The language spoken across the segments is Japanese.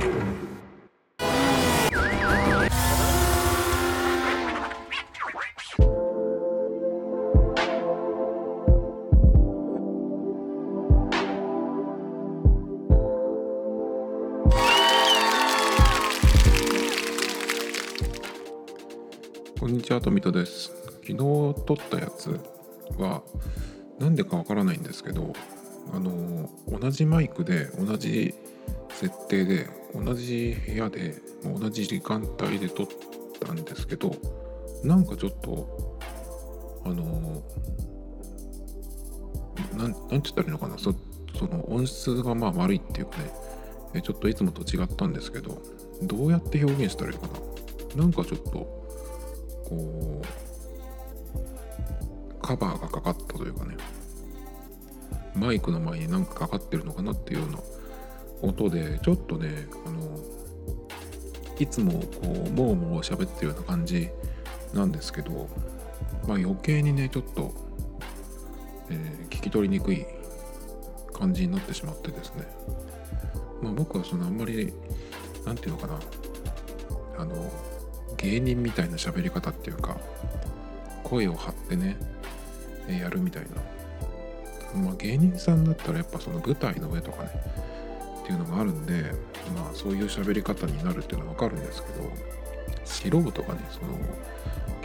こんにちは、トミトです。昨日撮ったやつは、なんでかわからないんですけど、あの、同じマイクで、同じ設定で、同じ部屋で、同じ時間帯で撮ったんですけど、なんかちょっと、あの、なん、なんて言ったらいいのかな、その音質がまあ悪いっていうかね、ちょっといつもと違ったんですけど、どうやって表現したらいいかな。なんかちょっと、こうカバーがかかったというかねマイクの前になんかかかってるのかなっていうような音でちょっとねあのいつもこうもうもう喋ってるような感じなんですけどまあ余計にねちょっと、えー聞き取りにくい感じになってしまってですね。まあ僕はそのあんまりなんていうのかな。あの芸人みたいな喋り方っていうか声を張ってねやるみたいな。まあ芸人さんだったらやっぱその舞台の上とかねっていうのがあるんでまあそういう喋り方になるっていうのはわかるんですけど素人がねその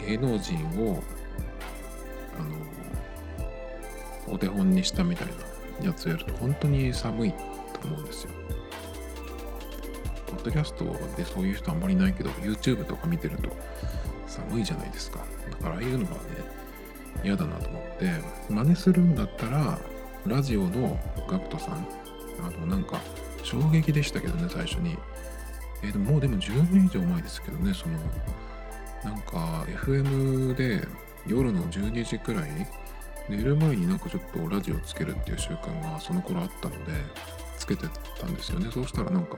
芸能人をあのお手本にしたみたいなやつをやると本当に寒いと思うんですよ。ポッドキャストでそういう人あんまりないけど YouTube とか見てると寒いじゃないですか。だからああいうのがね嫌だなと思って真似するんだったらラジオの GACKT さんあのなんか衝撃でしたけどね最初に。えーでももうでも10年以上前ですけどねそのなんか FM で夜の12時くらい寝る前になんかちょっとラジオつけるっていう習慣がその頃あったのでつけてたんですよね。そうしたらなんか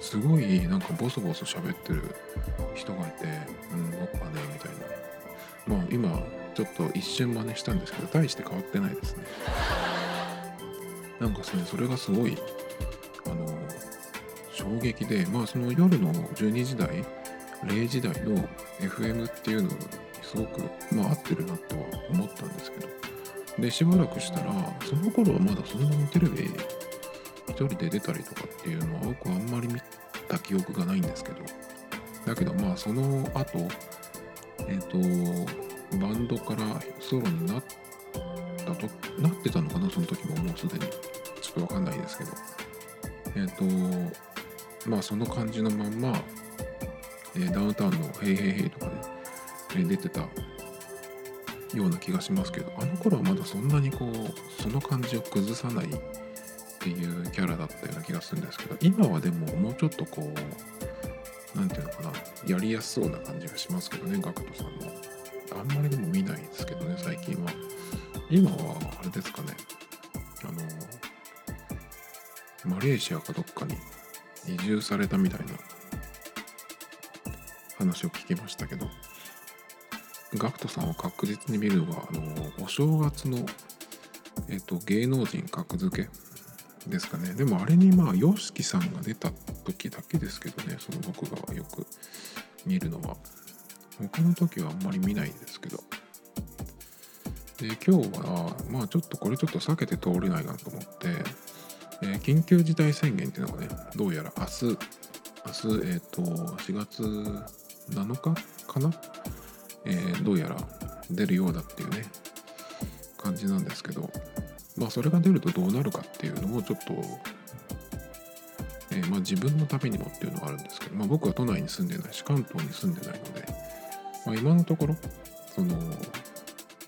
すごいなんかボソボソ喋ってる人がいてうん僕はねみたいな。まあ今ちょっと一瞬真似したんですけど大して変わってないですね。なんかですねそれがすごいあの衝撃でまあその夜の12時台0時台の FM っていうのにすごくまあ合ってるなとは思ったんですけどでしばらくしたらその頃はまだそんなにテレビ一人で出たりとかっていうのは僕はあんまり見た記憶がないんですけどだけどまあその後えっ、とバンドからソロになってたとなってたのかなその時ももうすでに。ちょっとわかんないですけど。えっ、とまあその感じのまんま、えーダウンタウンの「ヘイヘイヘイ」とかね、えー出てたような気がしますけどあの頃はまだそんなにこうその感じを崩さないっていうキャラだったような気がするんですけど今はでももうちょっとこうなんていうのかなやりやすそうな感じがしますけどね GACKT さんも。あんまりでも見ないですけどね最近は。今はあれですかね。あのマレーシアかどっかに移住されたみたいな話を聞きましたけど GACKT さんを確実に見るのがあのお正月の、えっと芸能人格付けですかね。でもあれにまあ YOSHIKI さんが出た時だけですけどねその僕がよく見るのは。他の時はあんまり見ないですけど。で今日はまあちょっとこれちょっと避けて通れないなと思って、えー緊急事態宣言っていうのがねどうやら明日明日えっ、と4月7日かな、えーどうやら出るようだっていうね感じなんですけどまあそれが出るとどうなるかっていうのもちょっと、えまあ、自分のためにもっていうのはあるんですけど、まあ、僕は都内に住んでないし関東に住んでないので、まあ、今のところその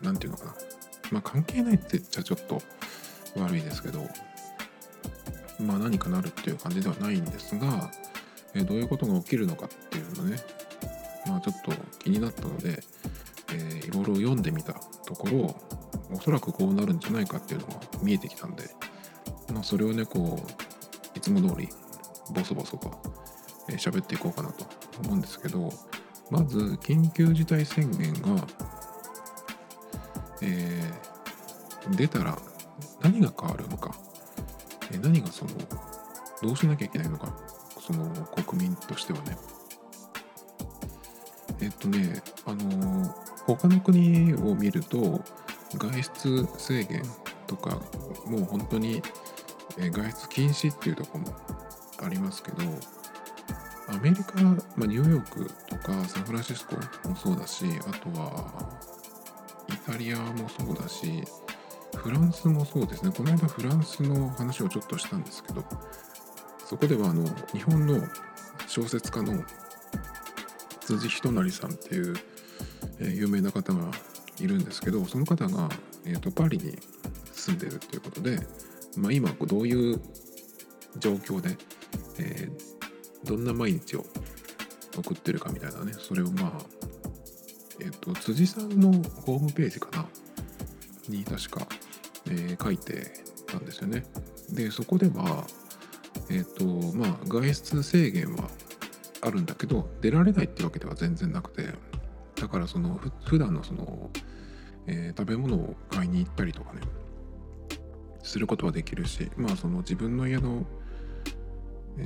なんていうのかな。まあ関係ないって言っちゃちょっと悪いですけどまあ何かなるっていう感じではないんですが、えどういうことが起きるのかっていうのね。まあちょっと気になったので、えーいろいろ読んでみたところおそらくこうなるんじゃないかっていうのが見えてきたんで、まあ、それをねこういつも通りボソボソとえ喋っていこうかなと思うんですけどまず緊急事態宣言が、えー出たら何が変わるのか、え何がそのどうしなきゃいけないのか。その国民としてはね。えっとねあの他の国を見ると外出制限とかもう本当に外出禁止っていうとこもありますけどアメリカ、まあ、ニューヨークとかサンフランシスコもそうだしあとはタリアもそうだしフランスもそうですね。この間フランスの話をちょっとしたんですけどそこではあの日本の小説家の辻仁成さんっていう、えー、有名な方がいるんですけどその方が、えーと、パリに住んでるっていうことで、まあ、今どういう状況で、えー、どんな毎日を送ってるかみたいなねそれをまあえっ、と辻さんのホームページかな？に確か、えー、書いてたんですよね。でそこではえっ、とまあ外出制限はあるんだけど出られないってわけでは全然なくてだからその普段のその、えー、食べ物を買いに行ったりとかねすることはできるしまあその自分の家の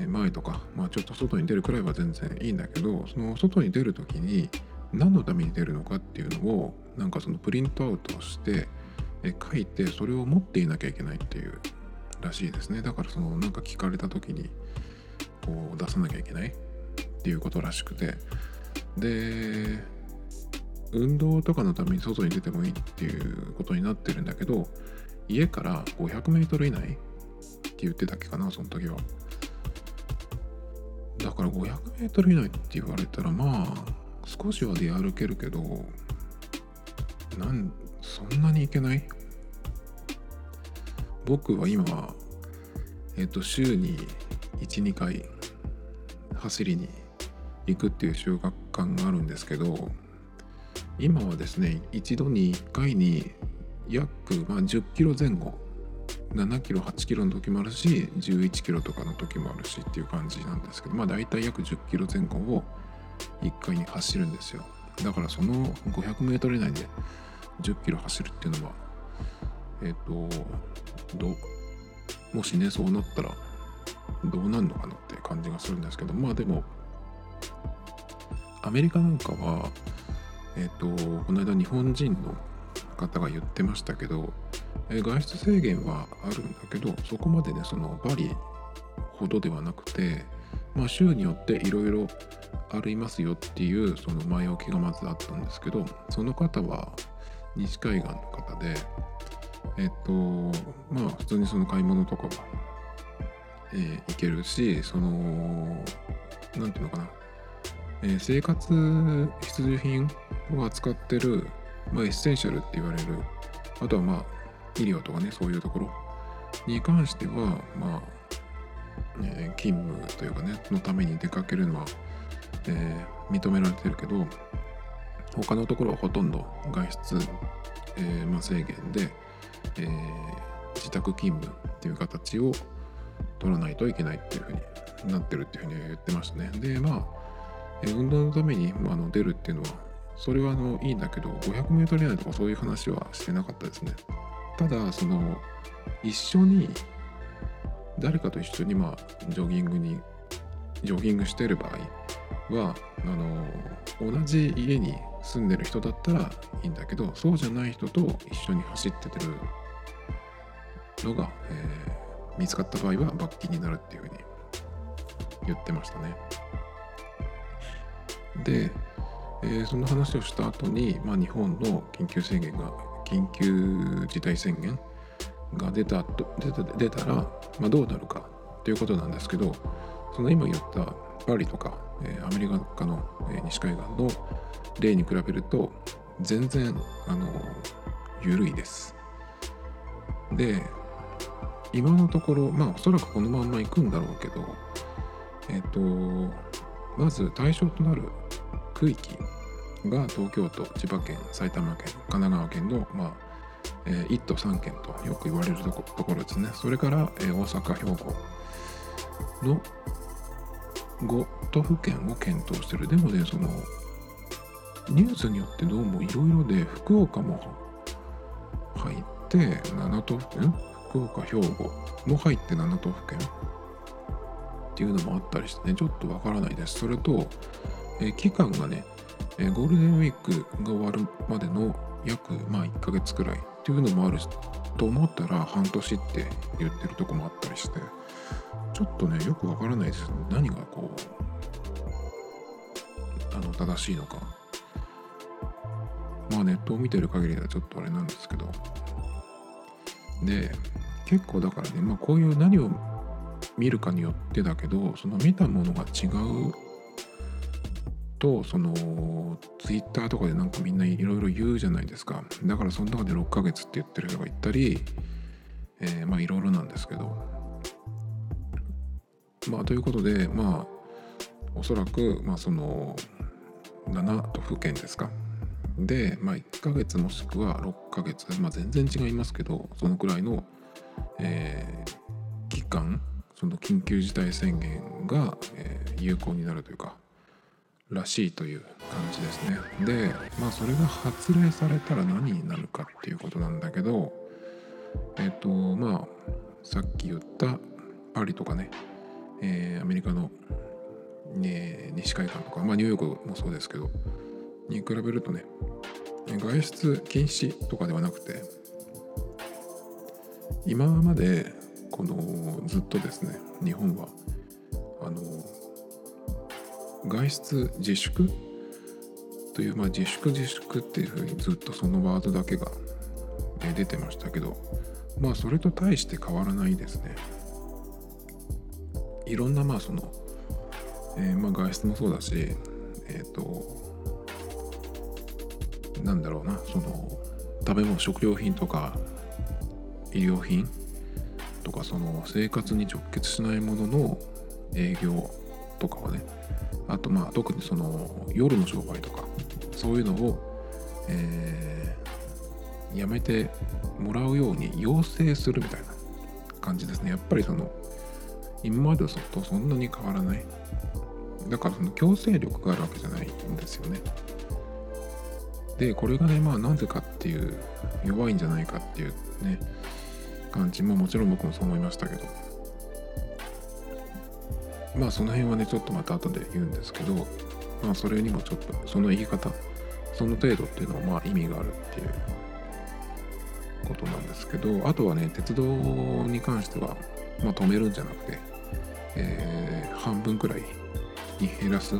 前とか、まあ、ちょっと外に出るくらいは全然いいんだけどその外に出る時に何のために出るのかっていうのをなんかそのプリントアウトして書いてそれを持っていなきゃいけないっていうらしいですね。だからそのなんか聞かれた時にこう出さなきゃいけないっていうことらしくて。で運動とかのために外に出てもいいっていうことになってるんだけど家から500メートル以内って言ってたっけかなその時は。だから500メートル以内って言われたらまあ少しは出歩けるけどなんそんなに行けない？僕は今えっ、と週に12回走りに行くっていう習慣があるんですけど今はですね一度に1回に約、まあ、10キロ前後7キロ8キロの時もあるし11キロとかの時もあるしっていう感じなんですけどまあ大体約10キロ前後を1回に走るんですよ。だからその 500m 以内で10キロ走るっていうのはえっ、ー、とどもしねそうなったらどうなるのかなって感じがするんですけどまあでもアメリカなんかはえっ、ー、とこの間日本人の方が言ってましたけど、えー、外出制限はあるんだけどそこまでねそのバリほどではなくてまあ州によっていろいろありますよっていうその前置きがまずあったんですけどその方は西海岸の方でえっ、とまあ普通にその買い物とかは、えー、行けるしその何ていうのかな。えー、生活必需品を扱ってる、まあ、 essential って言われるあとはまあ医療とかねそういうところに関してはまあ、え、勤務というかねのために出かけるのは、えー、認められてるけど他のところはほとんど外出、えーま、制限で、え、自宅勤務っていう形を取らないといけないっていうふうになってるっていうふうに言ってましたね。でまあえ運動のためにあの出るっていうのはそれはあのいいんだけど 500m 以内とかそういう話はしてなかったですねただその一緒に誰かと一緒にまあジョギングにジョギングしてる場合はあの同じ家に住んでる人だったらいいんだけどそうじゃない人と一緒に走っててるのが、えー、見つかった場合は罰金になるっていうふうに言ってましたね。で、えー、その話をした後に、まあ、日本の緊急宣言が緊急事態宣言が出た出た出たら、まあ、どうなるかということなんですけどその今言ったパリとか、えー、アメリカの、えー、西海岸の例に比べると全然あの緩いです。で今のところまあおそらくこのまんま行くんだろうけどえっ、ー、とまず対象となる区域が東京都千葉県埼玉県神奈川県の、まあえー、1都3県とよく言われるところですね。それから、えー、大阪兵庫の5都府県を検討してる。でもねそのニュースによってどうもいろいろで福岡も入って7都府県？福岡兵庫も入って7都府県っていうのもあったりしてねちょっとわからないです。それと、えー、期間がね、えー、ゴールデンウィークが終わるまでの約、まあ、1ヶ月くらい。っていうのもあると思ったら半年って言ってるとこもあったりしてちょっとねよくわからないです。何がこうあの正しいのか。まあネットを見てる限りではちょっとあれなんですけど。で結構だからねまあこういう何を見るかによってだけどその見たものが違うとそのツイッターとかでなんかみんないろいろ言うじゃないですか。だからその中で6ヶ月って言ってる人がいたり、えー、まあいろいろなんですけど。まあということでまあおそらくまあその7都府県ですか。で、まあ、1ヶ月もしくは6ヶ月、まあ、全然違いますけどそのくらいの、えー、期間その緊急事態宣言が、えー、有効になるというか。らしいという感じですね。でまあそれが発令されたら何になるかっていうことなんだけどえっ、とまあさっき言ったパリとかね、えー、アメリカの、ね、西海岸とか、まあ、ニューヨークもそうですけどに比べるとね外出禁止とかではなくて今までこのずっとですね日本はあの外出自粛？という、まあ、自粛自粛っていうふうにずっとそのワードだけが出てましたけどまあそれと対して変わらないですね。いろんなまあその、えー、まあ外出もそうだしえっ、ー、となんだろうなその食べ物食料品とか医療品とかその生活に直結しないものの営業とかはねあとまあ特にその夜の商売とかそういうのを、えー、やめてもらうように要請するみたいな感じですね。やっぱりその今までとそんなに変わらない。だからその強制力があるわけじゃないんですよね。でこれがねまあなんでかっていう弱いんじゃないかっていうね感じ。ももちろん僕もそう思いましたけど。まあその辺はねちょっとまた後で言うんですけどまあそれにもちょっとその言い方その程度っていうのはまあ意味があるっていう。ことなんですけどあとはね鉄道に関してはまあ止めるんじゃなくて、えー、半分くらいに減らす。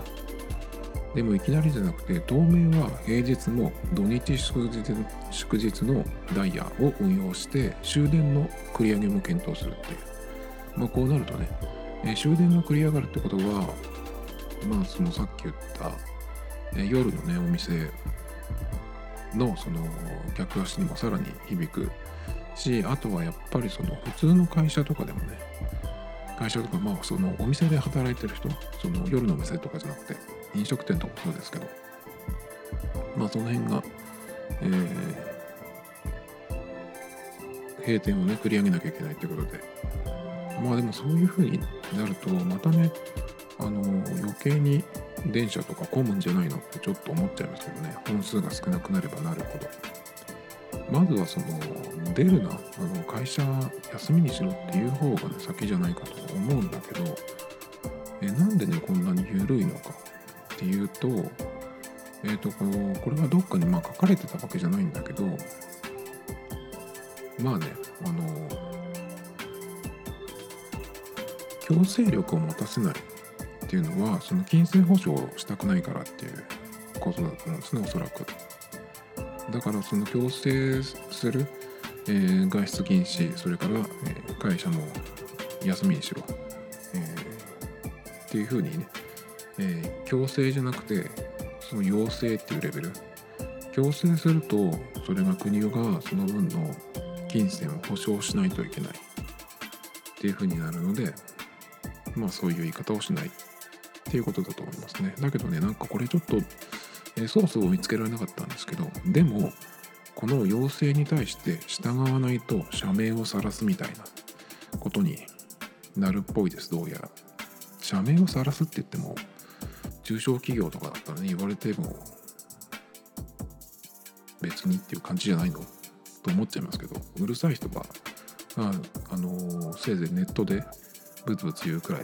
でもいきなりじゃなくて当面は平日も土日祝日祝日のダイヤを運用して終電の繰り上げも検討するっていう。まあこうなるとね、え、終電が繰り上がるってことはまあそのさっき言った、え、夜のねお店のその客足にもさらに響くしあとはやっぱりその普通の会社とかでもね会社とかまあそのお店で働いてる人その夜のお店とかじゃなくて飲食店とかもそうですけどまあその辺が、えー、閉店をね繰り上げなきゃいけないってことでまあでもそういう風になるとまたねあの余計に電車とか混むんじゃないのってちょっと思っちゃいますけどね。本数が少なくなればなるほど。まずはその出るなあの会社休みにしろっていう方がね先じゃないかと思うんだけどえなんでねこんなに緩いのかっていうとえっ、ー、とここれはどっかにまあ書かれてたわけじゃないんだけどまあねあの強制力を持たせないっていうのはその金銭保証をしたくないからっていうことだと思うんですねおそらく。だからその強制する、えー、外出禁止それから、え、会社も休みにしろ、えー、っていうふうにねえー、強制じゃなくてその要請っていうレベル。強制するとそれが国がその分の金銭を保証しないといけないっていうふうになるのでまあそういう言い方をしないっていうことだと思いますね。だけどねなんかこれちょっと、えー、ソースを見つけられなかったんですけどでもこの要請に対して従わないと社名を晒すみたいなことになるっぽいですどうやら。社名を晒すって言っても中小企業とかだったらね言われても別にっていう感じじゃないの？と思っちゃいますけどうるさい人があ、あのせいぜいネットでブツブツ言うくらい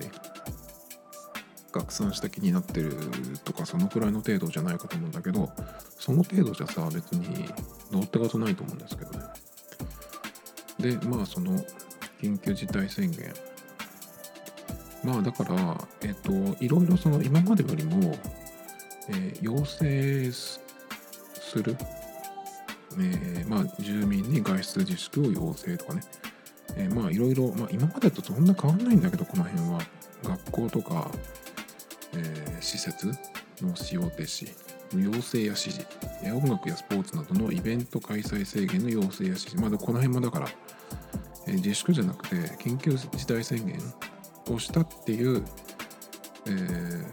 拡散した気になってるとかそのくらいの程度じゃないかと思うんだけどその程度じゃさ別にどうってことないと思うんですけどね。でまあその緊急事態宣言。まあだからえっ、といろいろその今までよりも、えー、要請する、えー、まあ住民に外出自粛を要請とかね、えー、まあいろいろ、まあ、今までとそんな変わんないんだけどこの辺は。学校とか、えー、施設の使用停止要請や指示音楽やスポーツなどのイベント開催制限の要請や指示。まだこの辺もだから、えー、自粛じゃなくて緊急事態宣言をしたっていう、えー、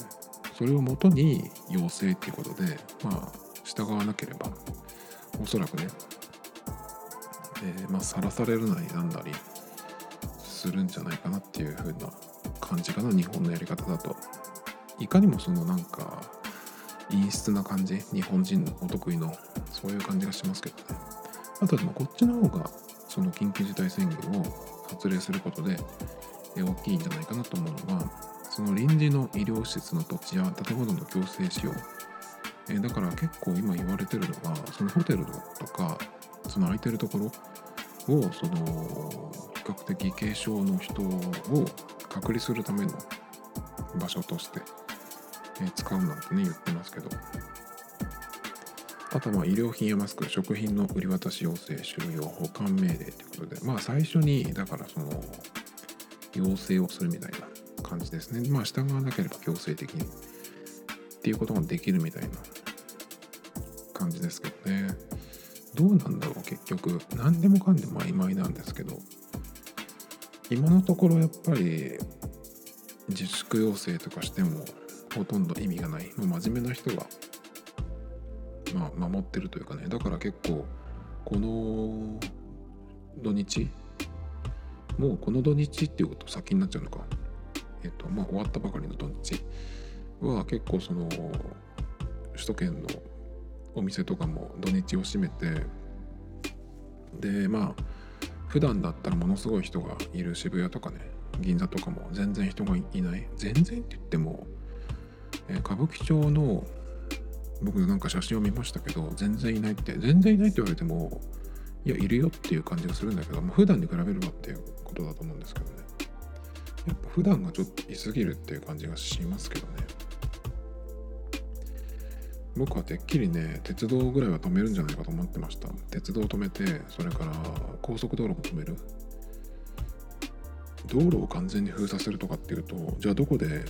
それをもとに要請っていうことでまあ従わなければおそらくね、えー、まあさらされるなりなんだりするんじゃないかなっていう風な感じかな日本のやり方だと。いかにもそのなんか陰湿な感じ日本人のお得意のそういう感じがしますけどね。あとでもこっちの方がその緊急事態宣言を発令することで大きいんじゃないかなと思うのがその臨時の医療施設の土地や建物の強制使用。えだから結構今言われてるのがそのホテルとかその空いてるところをその比較的軽症の人を隔離するための場所として、使うなんてね言ってますけど。あとは医療品やマスク食品の売り渡し要請収容保管命令ということで。まあ最初にだからその要請をするみたいな感じですね。まあ従わなければ強制的にっていうことができるみたいな感じですけどね。どうなんだろう結局。何でもかんでも曖昧なんですけど。今のところやっぱり自粛要請とかしてもほとんど意味がない、まあ、真面目な人が、まあ、守ってるというかね。だから結構この土日もうこの土日っていうこと先になっちゃうのか。えっとまあ終わったばかりの土日は結構その首都圏のお店とかも土日を閉めてでまあ普段だったらものすごい人がいる渋谷とかね銀座とかも全然人がいない。全然って言っても、えー、歌舞伎町の僕なんか写真を見ましたけど全然いないって全然いないって言われてもいやいるよっていう感じがするんだけど、まあ、普段に比べればっていうことだと思うんですけどね。やっぱ普段がちょっといすぎるっていう感じがしますけどね。僕はてっきりね鉄道ぐらいは止めるんじゃないかと思ってました。鉄道止めてそれから高速道路も止める。道路を完全に封鎖するとかっていうとじゃあどこで、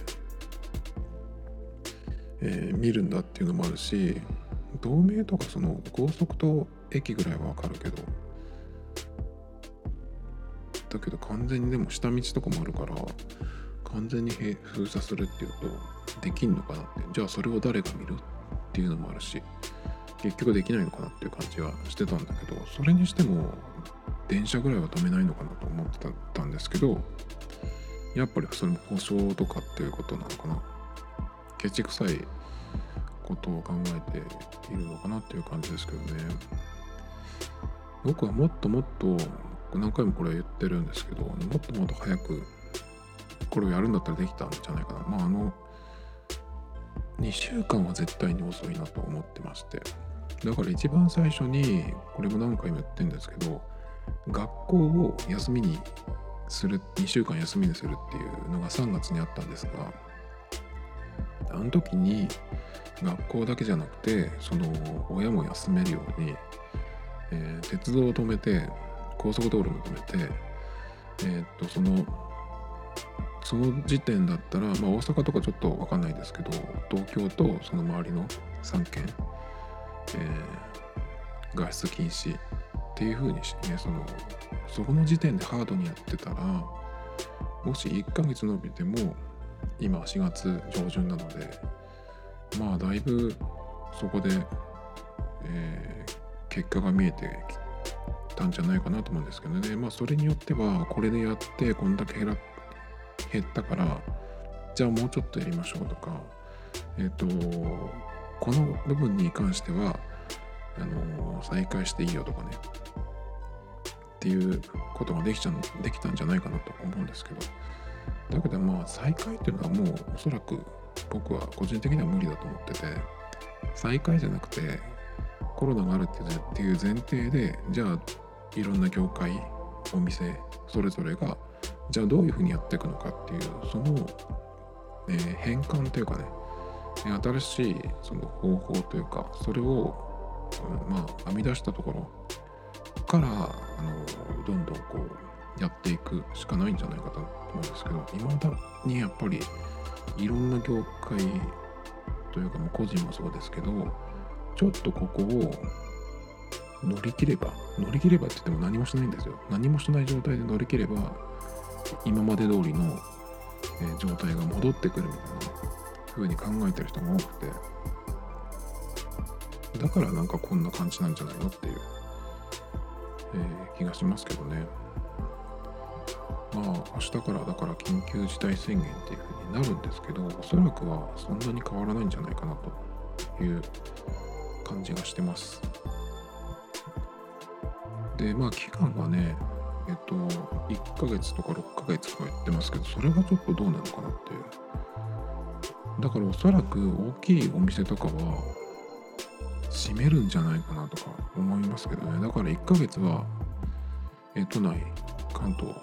えー、見るんだっていうのもあるし同盟とかその高速と駅ぐらいはわかるけどだけど完全にでも下道とかもあるから完全に封鎖するっていうとできんのかなって。じゃあそれを誰が見る？っていうのもあるし結局できないのかなっていう感じはしてたんだけどそれにしても電車ぐらいは止めないのかなと思ってたんですけどやっぱりそれも保証とかっていうことなのかな。ケチくさいことを考えているのかなっていう感じですけどね。僕はもっともっと何回もこれ言ってるんですけどもっともっと早くこれをやるんだったらできたんじゃないかな。まああの2週間は絶対に遅いなと思ってまして。だから一番最初にこれも何回も言ってるんですけど学校を休みにする2週間休みにするっていうのが3月にあったんですがあの時に学校だけじゃなくてその親も休めるように、えー、鉄道を止めて高速道路も止めてえー、っとそのその時点だったら、まあ、大阪とかちょっと分かんないですけど東京とその周りの3県、えー、外出禁止っていうふうにしてねそのそこの時点でハードにやってたらもし1ヶ月伸びても今4月上旬なのでまあだいぶそこで、えー、結果が見えてきたんじゃないかなと思うんですけどね。まあそれによってはこれでやってこんだけ減ら減ったからじゃあもうちょっとやりましょうとかえっ、ー、とこの部分に関してはあの再開していいよとかねっていうことができちゃできたんじゃないかなと思うんですけど。だけどまあ再開っていうのはもうおそらく僕は個人的には無理だと思ってて再開じゃなくてコロナがあるっていう前提でじゃあいろんな業界お店それぞれがじゃあどういうふうにやっていくのかっていうその、えー、変換というかね新しいその方法というかそれを、うん、まあ編み出したところからあのどんどんこうやっていくしかないんじゃないかと思うんですけどいまだにやっぱりいろんな業界というかもう個人もそうですけどちょっとここを乗り切れば乗り切ればって言っても何もしないんですよ。何もしない状態で乗り切れば今まで通りの、え、状態が戻ってくるみたいな風に考えてる人が多くてだからなんかこんな感じなんじゃないのっていう、え、気がしますけどねまあ明日からだから緊急事態宣言っていう風になるんですけどおそらくはそんなに変わらないんじゃないかなという感じがしてます。でまあ期間はねえっと1ヶ月とか6ヶ月とか言ってますけどそれがちょっとどうなのかなってだからおそらく大きいお店とかは閉めるんじゃないかなとか思いますけどね。だから1ヶ月はえ都内関東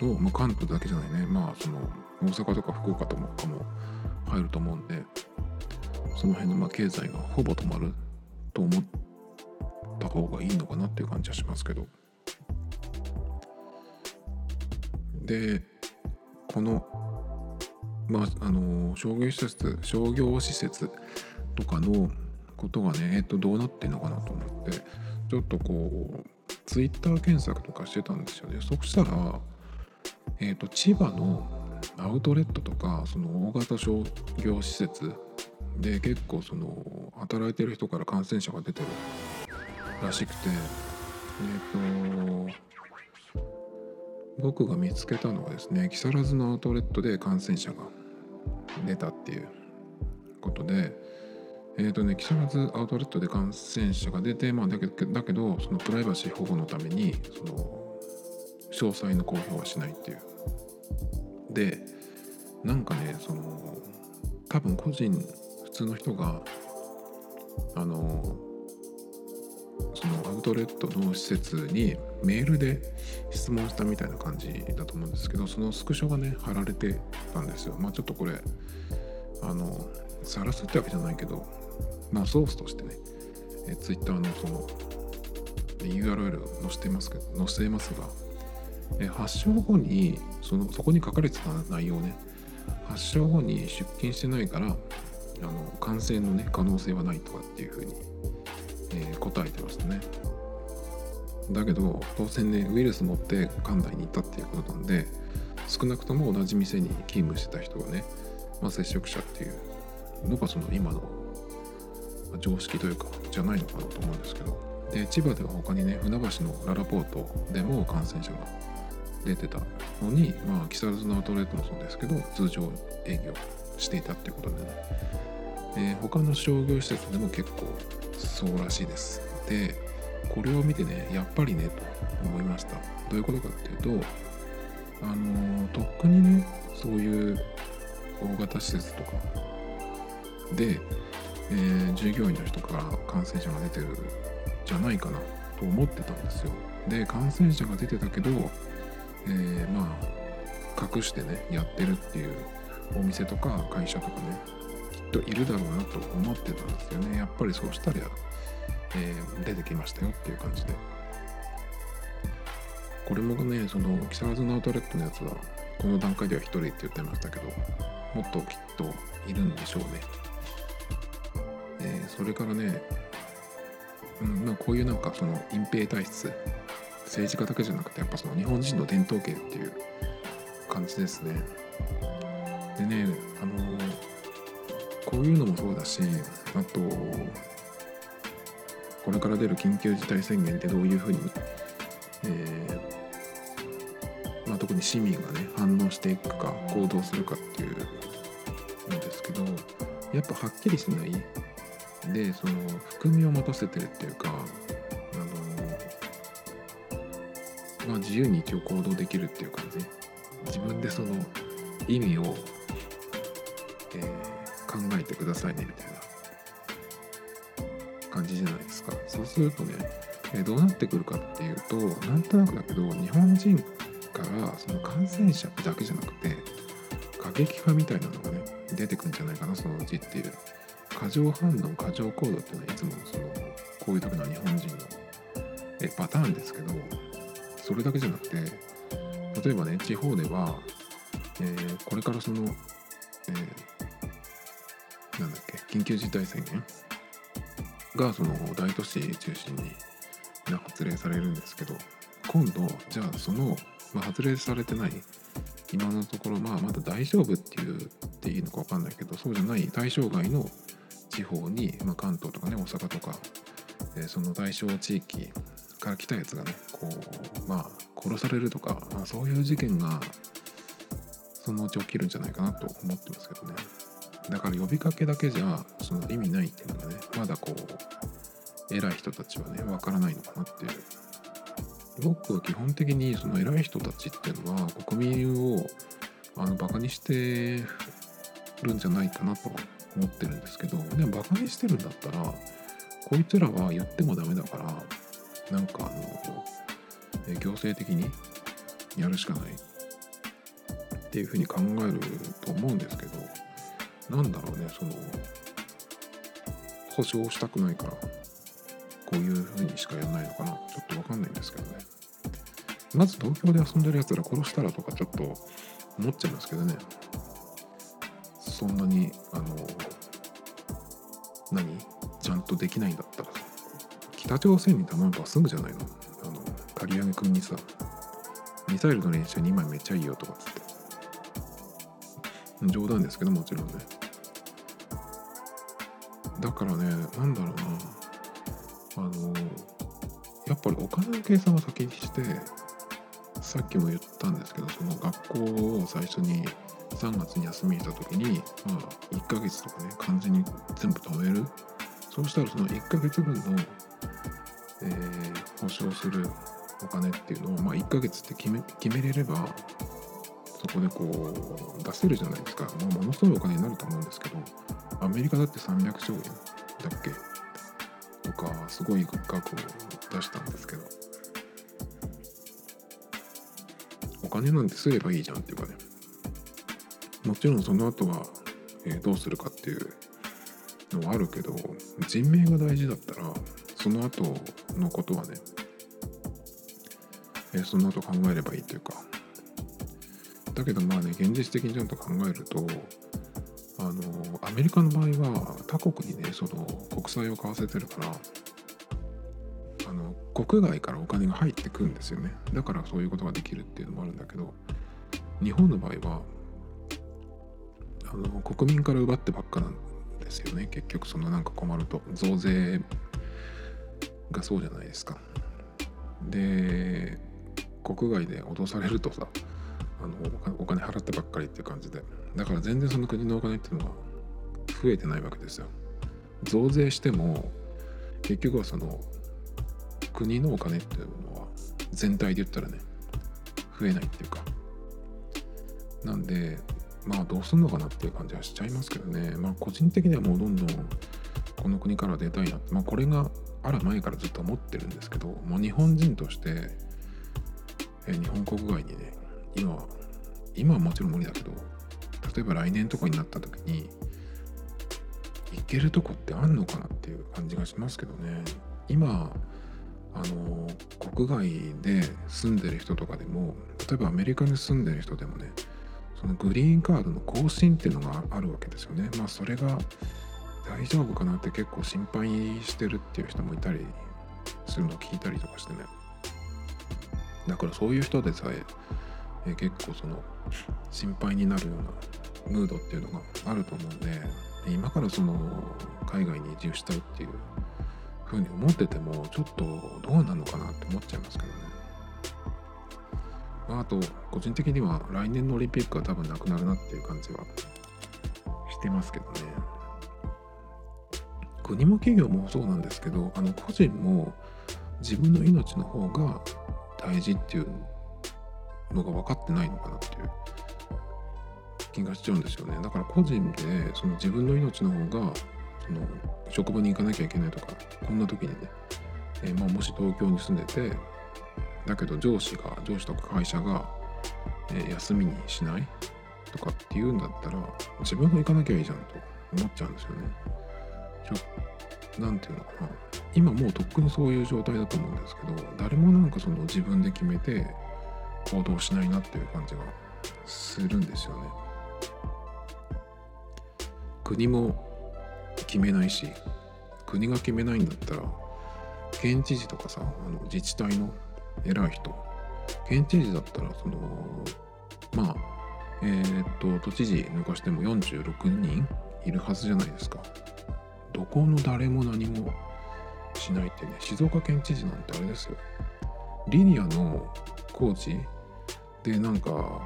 の、まあ、関東だけじゃないね。まあその大阪とか福岡とかも入ると思うんでその辺のま経済がほぼ止まると思った方がいいのかなっていう感じはしますけど。でこのまああの商業施設商業施設とかのことがねえっとどうなってんのかなと思ってちょっとこうツイッター検索とかしてたんですよね。そしたらえっと千葉のアウトレットとかその大型商業施設で結構その働いてる人から感染者が出てるらしくてえっ、と僕が見つけたのはですね木更津のアウトレットで感染者が出たっていうことでえっ、ー、とね木更津アウトレットで感染者が出てまあだけだけどそのプライバシー保護のためにその詳細の公表はしないっていう。でなんかねその多分個人普通の人があのそのアウトレットの施設にメールで質問したみたいな感じだと思うんですけどそのスクショがね貼られてたんですよ。まあちょっとこれあの晒すってわけじゃないけどまあソースとしてねえ Twitter のその URL 載せてますけど載せますがえ発症後にそのそこに書かれてた内容ね発症後に出勤してないからあの感染のね可能性はないとかっていうふうに、えー、答えてましたね。だけど当然ねウイルス持って館内に行ったっていうことなんで少なくとも同じ店に勤務してた人がね、まあ、接触者っていうのがその今の常識というかじゃないのかなと思うんですけどで千葉では他にね船橋のララポートでも感染者が出てたのにまあ木更津のアウトレットもそうですけど通常営業していたっていうことでね、えー、他の商業施設でも結構そうらしいです。でこれを見てねやっぱりねと思いました。どういうことかっていうとあの、とっくにねそういう大型施設とかで、えー、従業員の人から感染者が出てるじゃないかなと思ってたんですよ。で感染者が出てたけど、えー、まあ隠してねやってるっていうお店とか会社とかねいるだろうなと思ってたんですよね。やっぱりそうしたら、えー、出てきましたよっていう感じで。これもねその木更津のアウトレットのやつはこの段階では1人って言ってましたけどもっときっといるんでしょうね、えー、それからね、うんまあ、こういうなんかその隠蔽体質政治家だけじゃなくてやっぱその日本人の伝統芸っていう感じですね。でねあのこういうのもそうだしあとこれから出る緊急事態宣言ってどういうふうに、えー、まあ、特に市民がね反応していくか行動するかっていうのですけどやっぱはっきりしない。でその含みを持たせてるっていうかあのまあ自由に一応行動できるっていう感じ自分でその意味を考えてくださいねみたいな感じじゃないですか。そうするとね、えどうなってくるかっていうとなんとなくだけど日本人からその感染者だけじゃなくて過激化みたいなのがね出てくるんじゃないかなそのうちっていう。過剰反応過剰行動っていうのはいつもそのこういう時の日本人のえパターンですけどそれだけじゃなくて例えばね地方では、えー、これからその、えー、なんだっけ？緊急事態宣言？がその大都市中心に発令されるんですけど今度じゃあその、まあ、発令されてない今のところまあまだ大丈夫っていうっていいのか分かんないけどそうじゃない対象外の地方に、まあ、関東とかね大阪とか、えー、その対象地域から来たやつがねこうまあ殺されるとか、まあ、そういう事件がそのうち起きるんじゃないかなと思ってますけどね。だから呼びかけだけじゃその意味ないっていうのがねまだこう偉い人たちはねわからないのかなっていう。僕は基本的にその偉い人たちっていうのは国民をあのバカにしてるんじゃないかなと思ってるんですけどでもバカにしてるんだったらこいつらは言ってもダメだからなんかあの行政的にやるしかないっていうふうに考えると思うんですけどなんだろうねその保証したくないからこういうふうにしかやらないのかな。ちょっと分かんないんですけどね。まず東京で遊んでるやつら殺したらとかちょっと思っちゃいますけどね。そんなにあの何？ちゃんとできないんだったら。北朝鮮に頼めばすぐじゃないの。あの刈り上げ君にさミサイルの練習2枚めっちゃいいよとかっつって。冗談ですけどもちろんね。だからねなんだろうな。あのやっぱりお金の計算を先にしてさっきも言ったんですけどその学校を最初に3月に休みにした時に、まあ、1ヶ月とかね完全に全部止める。そうしたらその1ヶ月分の、えー、保証するお金っていうのを、まあ、1ヶ月って決め決めれればそこでこう出せるじゃないですか、まあ、ものすごいお金になると思うんですけどアメリカだって300兆円だっけ？とかすごい額を出したんですけど。お金なんてすればいいじゃんっていうかね。もちろんその後は、えー、どうするかっていうのはあるけど人命が大事だったらその後のことはね、えー、その後考えればいいというか。だけどまあね現実的にちゃんと考えるとあのアメリカの場合は他国にねその国債を買わせてるからあの国外からお金が入ってくるんですよね。だからそういうことができるっていうのもあるんだけど日本の場合はあの国民から奪ってばっかなんですよね。結局そのなんか困ると。増税がそうじゃないですか。で国外で脅されるとさあのお金払ってばっかりっていう感じで。だから全然その国のお金っていうのは増えてないわけですよ。増税しても結局はその国のお金っていうのは全体で言ったらね増えないっていうか。なんでまあどうすんのかなっていう感じはしちゃいますけどね。まあ個人的にはもうどんどんこの国から出たいなって。まあこれがある前からずっと思ってるんですけどもう日本人として日本国外にね今は今はもちろん無理だけど例えば来年とかになった時に行けるとこってあんのかなっていう感じがしますけどね今あの国外で住んでる人とかでも例えばアメリカに住んでる人でもねそのグリーンカードの更新っていうのがあるわけですよね。まあそれが大丈夫かなって結構心配してるっていう人もいたりするのを聞いたりとかしてね。だからそういう人でさええ結構その心配になるようなムードっていうのがあると思うんで今からその海外に移住したいっていうふうに思っててもちょっとどうなのかなって思っちゃいますけどね。まあ、あと、個人的には来年のオリンピックは多分なくなるなっていう感じはしてますけどね。国も企業もそうなんですけど、あの個人も自分の命の方が大事っていうのが分かってないのかなっていう気がしちゃうんですよねだから個人でその自分の命の方がその職場に行かなきゃいけないとかこんな時にね、えー、まあ、もし東京に住んでてだけど上司が上司とか会社が、えー、休みにしないとかって言うんだったら自分が行かなきゃいいじゃんと思っちゃうんですよね。何て言うのかな今もうとっくにそういう状態だと思うんですけど誰もなんかその自分で決めて行動しないなっていう感じがするんですよね。国も決めないし国が決めないんだったら県知事とかさあの自治体の偉い人県知事だったらそのまあえー、っと都知事抜かしても46人いるはずじゃないですかどこの誰も何もしないってね静岡県知事なんてあれですよリニアの工事でなんかこ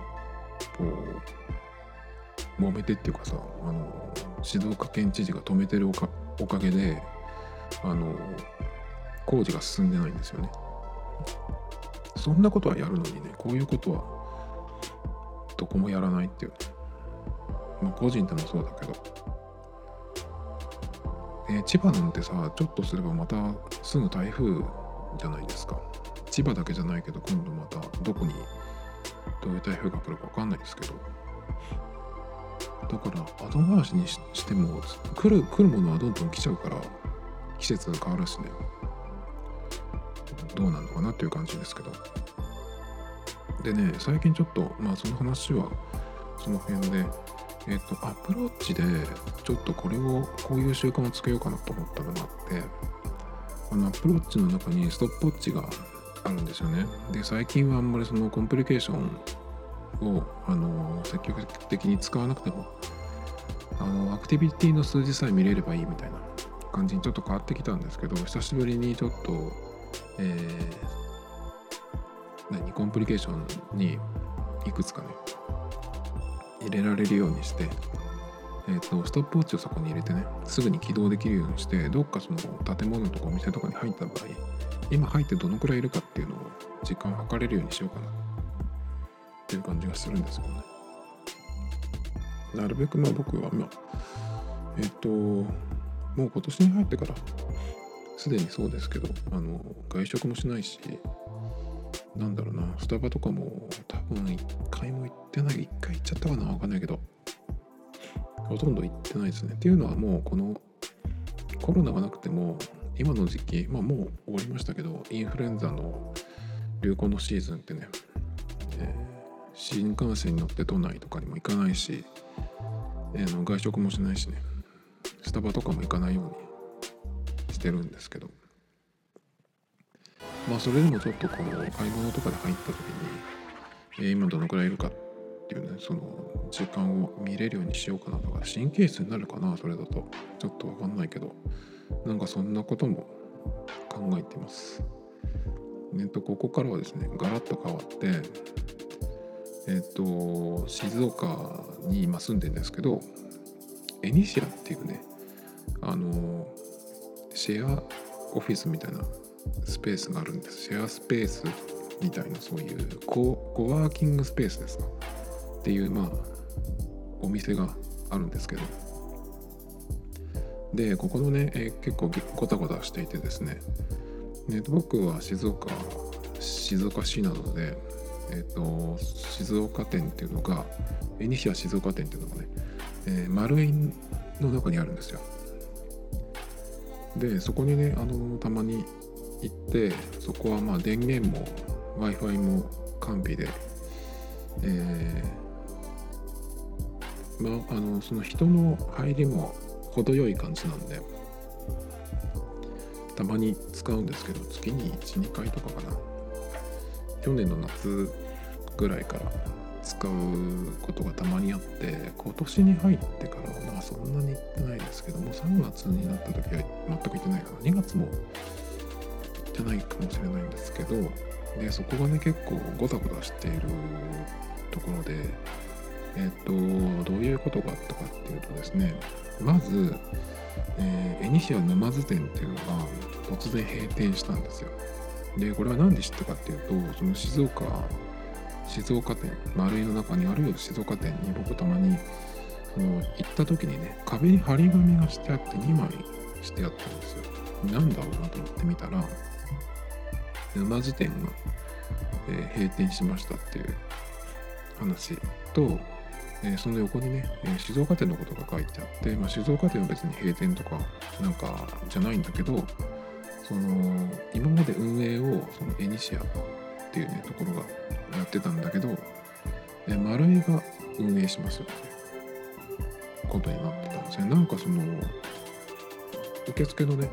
う揉めてっていうかさあの静岡県知事が止めてるおかおかげであの工事が進んでないんですよね。そんなことはやるのにねこういうことはどこもやらないっていう、まあ個人でもそうだけど、え、千葉なんてさちょっとすればまたすぐ台風じゃないですか。千葉だけじゃないけど今度またどこにどういう台風が来るか分かんないですけど。だから後回しにしても来る来るものはどんどん来ちゃうから季節が変わるしね。どうなのかなっていう感じですけど。でね最近ちょっとまあその話はその辺でえっ、ー、とアプローチでちょっとこれをこういう習慣をつけようかなと思ったのがあってあのアプローチの中にストップウォッチがあるんですよね。で最近はあんまりそのコンプリケーションをあの積極的に使わなくてもあのアクティビティの数字さえ見れればいいみたいな感じにちょっと変わってきたんですけど久しぶりにちょっと、えー、何コンプリケーションにいくつかね入れられるようにして、えーと、ストップウォッチをそこに入れてねすぐに起動できるようにしてどっかその建物とかお店とかに入った場合今入ってどのくらいいるかっていうのを時間を測れるようにしようかなっていう感じがするんですけどねなるべくまあ僕はまあえっ、ともう今年に入ってからすでにそうですけどあの外食もしないしなんだろうな、スタバとかも多分1回も行ってない、1回行っちゃったかなわかんないけど、ほとんど行ってないですね。っていうのはもうこのコロナがなくても、今の時期、まあもう終わりましたけど、インフルエンザの流行のシーズンってね、えー、新幹線に乗って都内とかにも行かないし、えー、の外食もしないしね、スタバとかも行かないようにしてるんですけど、まあそれでもちょっとこう買い物とかで入った時に、えー、今どのくらいいるかっていうねその時間を見れるようにしようかなとか神経質になるかなそれだと。ちょっとわかんないけど。なんかそんなことも考えています。えっとここからはですねガラッと変わってえっと静岡に今住んでるんですけどエニシアっていうねあのシェアオフィスみたいなスペースがあるんですシェアスペースみたいなそういうココワーキングスペースですか？っていうまあお店があるんですけどでここのね、え結構ゴタゴタしていてですね。ね僕は静岡静岡市なのでえ、ー、と静岡店っていうのがエニシア静岡店っていうのがね、えー、丸インの中にあるんですよ。でそこにねあのたまに行ってそこはまあ電源も w i f i も完備で、えー、まあ、あのその人の入りも程よい感じなんで。たまに使うんですけど月に12回とかかな。去年の夏ぐらいから使うことがたまにあって今年に入ってからはまあそんなに行ってないですけども3月になった時は全く行ってないかな。2月も行ってないかもしれないんですけどでそこがね結構ゴタゴタしているところでえっ、ー、とどういうことがあったかっていうとですねまず、えー、エニシア沼津店っていうのが突然閉店したんですよ。でこれは何で知ったかっていうとその静岡静岡店丸井の中にある静岡店に僕たまにその行った時にね壁に張り紙がしてあって2枚してあったんですよ。なんだろうなと思ってみたら沼津店が、えー、閉店しましたっていう話と、え、その横にね、え、静岡店のことが書いてあって、まあ、静岡店は別に閉店とかなんかじゃないんだけどその今まで運営をそのエニシアっていうねところがやってたんだけど、え、丸井が運営しますってことになってたんですね。なんかその受付のね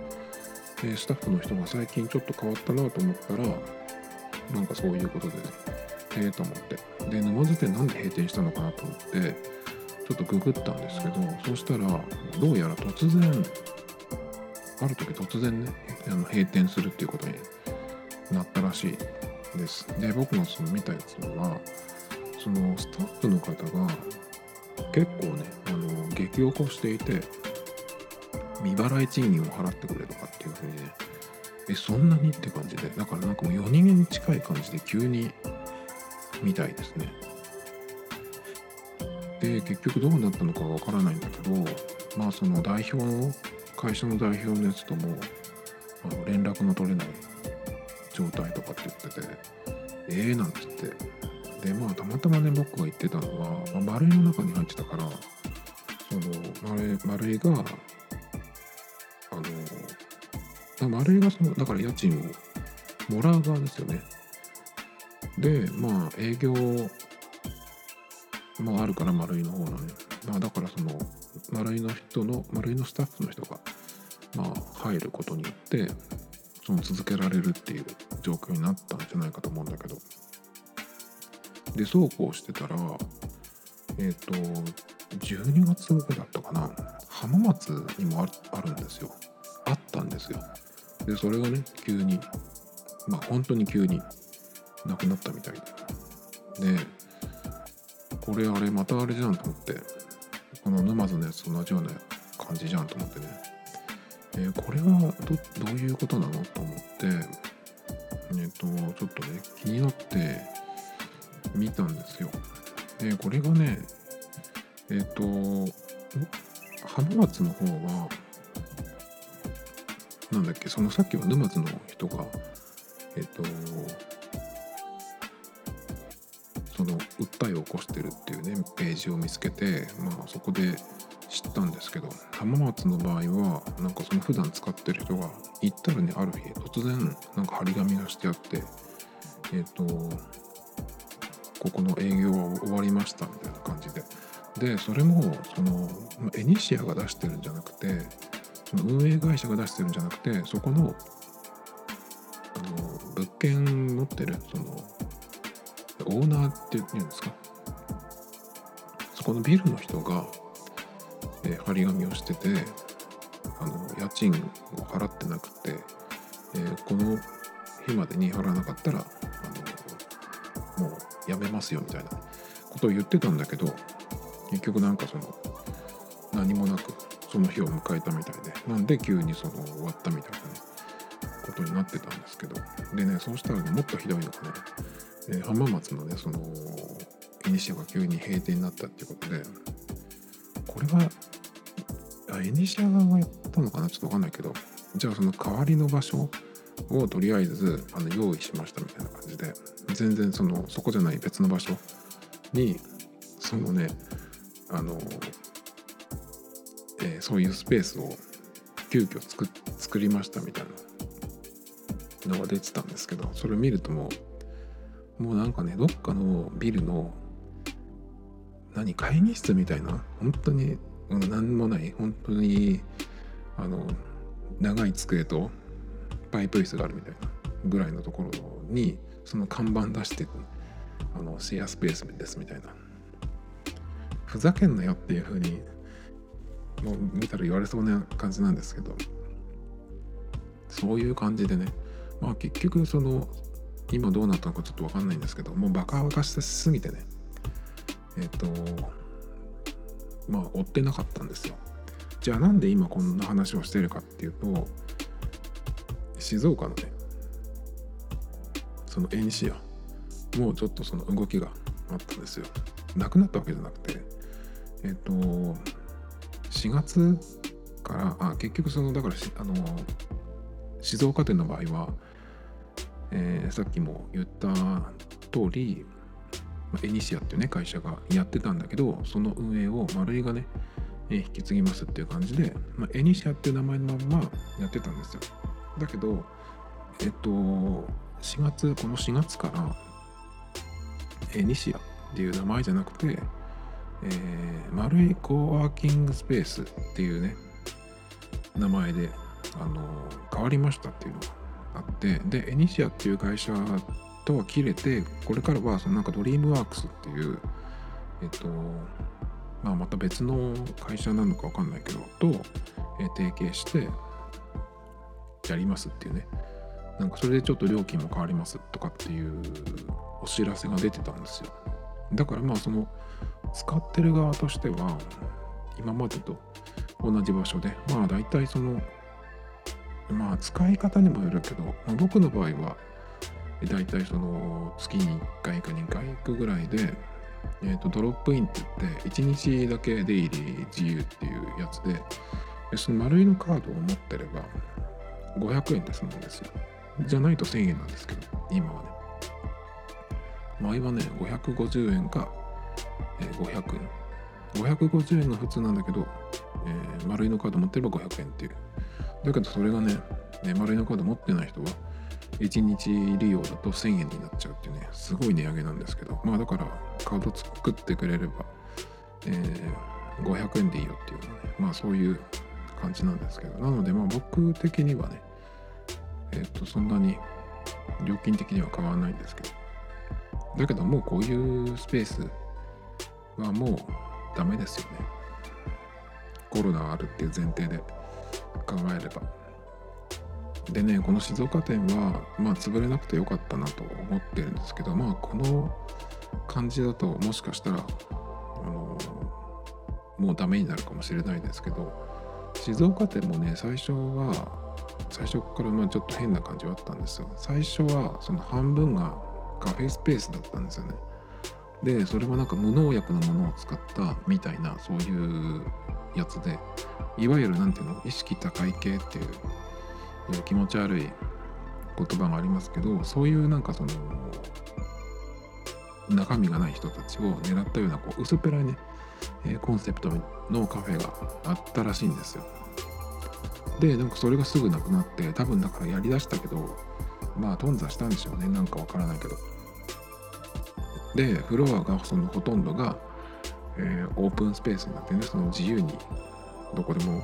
えスタッフの人が最近ちょっと変わったなと思ったらなんかそういうことでねええ、と思って。で沼津店なんで閉店したのかなと思ってちょっとググったんですけどそしたらどうやら突然ある時突然ねあの閉店するっていうことになったらしいです。で僕のその見たやつはそのスタッフの方が結構ねあの激おこしていて未払い賃金を払ってくれとかっていうふうにねえそんなに？って感じでだからなんかもう4人に近い感じで急にみたいですねで結局どうなったのかわからないんだけどまあその代表の会社の代表のやつともあの連絡の取れない状態とかって言っててええー、なんつってでまあたまたまね僕が言ってたのは、まあ、丸いの中に入ってたからその丸丸いがあの、あれがその、だから家賃をもらう側ですよね。で、まあ、営業もあるから、丸いの方のね。まあ、だからその、丸いの人の、丸いのスタッフの人が、まあ、入ることによって、その続けられるっていう状況になったんじゃないかと思うんだけど。で、そうこうしてたら、えっ、ー、と、12月ぐらいだったかな。浜松にもあるんですよ。あったんですよ。でそれがね急にまあ本当に急になくなったみたいで。これあれまたあれじゃんと思って。この沼津のやつと同じような感じじゃんと思ってね、えー、これはどどういうことなのと思って。えっ、ー、とちょっとね気になって見たんですよ。でこれがねえっ、ー、と浜松の方はなんだっけそのさっきは沼津の人がえっ、とその訴えを起こしてるっていうねページを見つけてまあそこで知ったんですけど浜松の場合はなんかその普段使ってる人が行ったらねある日突然なんか張り紙がしてあってえっ、とここの営業は終わりましたみたいな感じで。でそれもそのエニシアが出してるんじゃなくてその運営会社が出してるんじゃなくてそこのあの物件持ってるそのオーナーって言うんですか？そこのビルの人が、えー、張り紙をしててあの家賃を払ってなくて、えー、この日までに払わなかったらあのもうやめますよみたいなことを言ってたんだけど結局なんかその何もなくその日を迎えたみたいでなんで急にその終わったみたいなねことになってたんですけど。でねそうしたらねもっとひどいのがね、え、浜松のねそのイニシアが急に閉店になったっていうことで。これはあエニシア側がやったのかな？ちょっとわかんないけど。じゃあその代わりの場所をとりあえずあの用意しましたみたいな感じで。全然そのそこじゃない別の場所にそのねあのえー、そういうスペースを急遽作作りましたみたいなのが出てたんですけどそれを見るともうもうなんかねどっかのビルの何会議室みたいな本当に何もない本当にあの長い机とパイプ椅子があるみたいなぐらいのところにその看板出してあのシェアスペースですみたいな。ふざけんなよっていう風にもう見たら言われそうな感じなんですけどそういう感じでねまあ結局その今どうなったのかちょっと分かんないんですけどもうバカバカしすぎてね。えっ、とまあ追ってなかったんですよ。じゃあなんで今こんな話をしてるかっていうと静岡のねそのエンシアもうちょっとその動きがあったんですよ。なくなったわけじゃなくてえっ、と4月からあ結局そのだからあの静岡店の場合は、えー、さっきも言った通り、まあ、エニシアっていうね会社がやってたんだけどその運営を丸井がね、えー、引き継ぎますっていう感じで、まあ、エニシアっていう名前のままやってたんですよ。だけどえっ、と4月この4月からエニシアっていう名前じゃなくて、えー、丸いコーワーキングスペースっていうね名前であの変わりましたっていうのがあってでエニシアっていう会社とは切れてこれからはそのなんかドリームワークスっていうえっとまあまた別の会社なのか分かんないけどと、え提携してやりますっていうね。なんかそれでちょっと料金も変わりますとかっていうお知らせが出てたんですよ。だからまあその使ってる側としては今までと同じ場所でまあ大体そのまあ使い方にもよるけど、まあ、僕の場合は大体その月に1回か2回行くぐらいで、えー、とドロップインって言って1日だけ出入り自由っていうやつでその丸いのカードを持ってれば500円で済むんですよ。じゃないと1000円なんですけど今はね。前はね550円か、えー、500円。550円が普通なんだけど、えー、丸いのカード持ってれば500円っていう。だけどそれがね、ね丸いのカード持ってない人は、1日利用だと1000円になっちゃうっていうね、すごい値上げなんですけど、まあだからカード作ってくれれば、えー、500円でいいよっていうのね、まあそういう感じなんですけど、なのでまあ僕的にはね、えっ、ー、と、そんなに料金的には変わらないんですけど、だけどもうこういうスペースはもうダメですよね。コロナがあるっていう前提で考えれば。でねこの静岡店はまあ潰れなくてよかったなと思ってるんですけどまあこの感じだともしかしたらあのもうダメになるかもしれないですけど静岡店もね最初は最初からまあちょっと変な感じはあったんですよ。最初はその半分がカフェスペースだったんですよね。でそれはなんか無農薬のものを使ったみたいなそういうやつでいわゆる何ていうの意識高い系っていう気持ち悪い言葉がありますけどそういうなんかその中身がない人たちを狙ったようなこう薄っぺらいね、え、コンセプトのカフェがあったらしいんですよ。でなんかそれがすぐなくなって多分だからやりだしたけどまあ頓挫したんでしょうねなんかわからないけど。でフロアがそのほとんどがえー、オープンスペースになってねその自由にどこでも、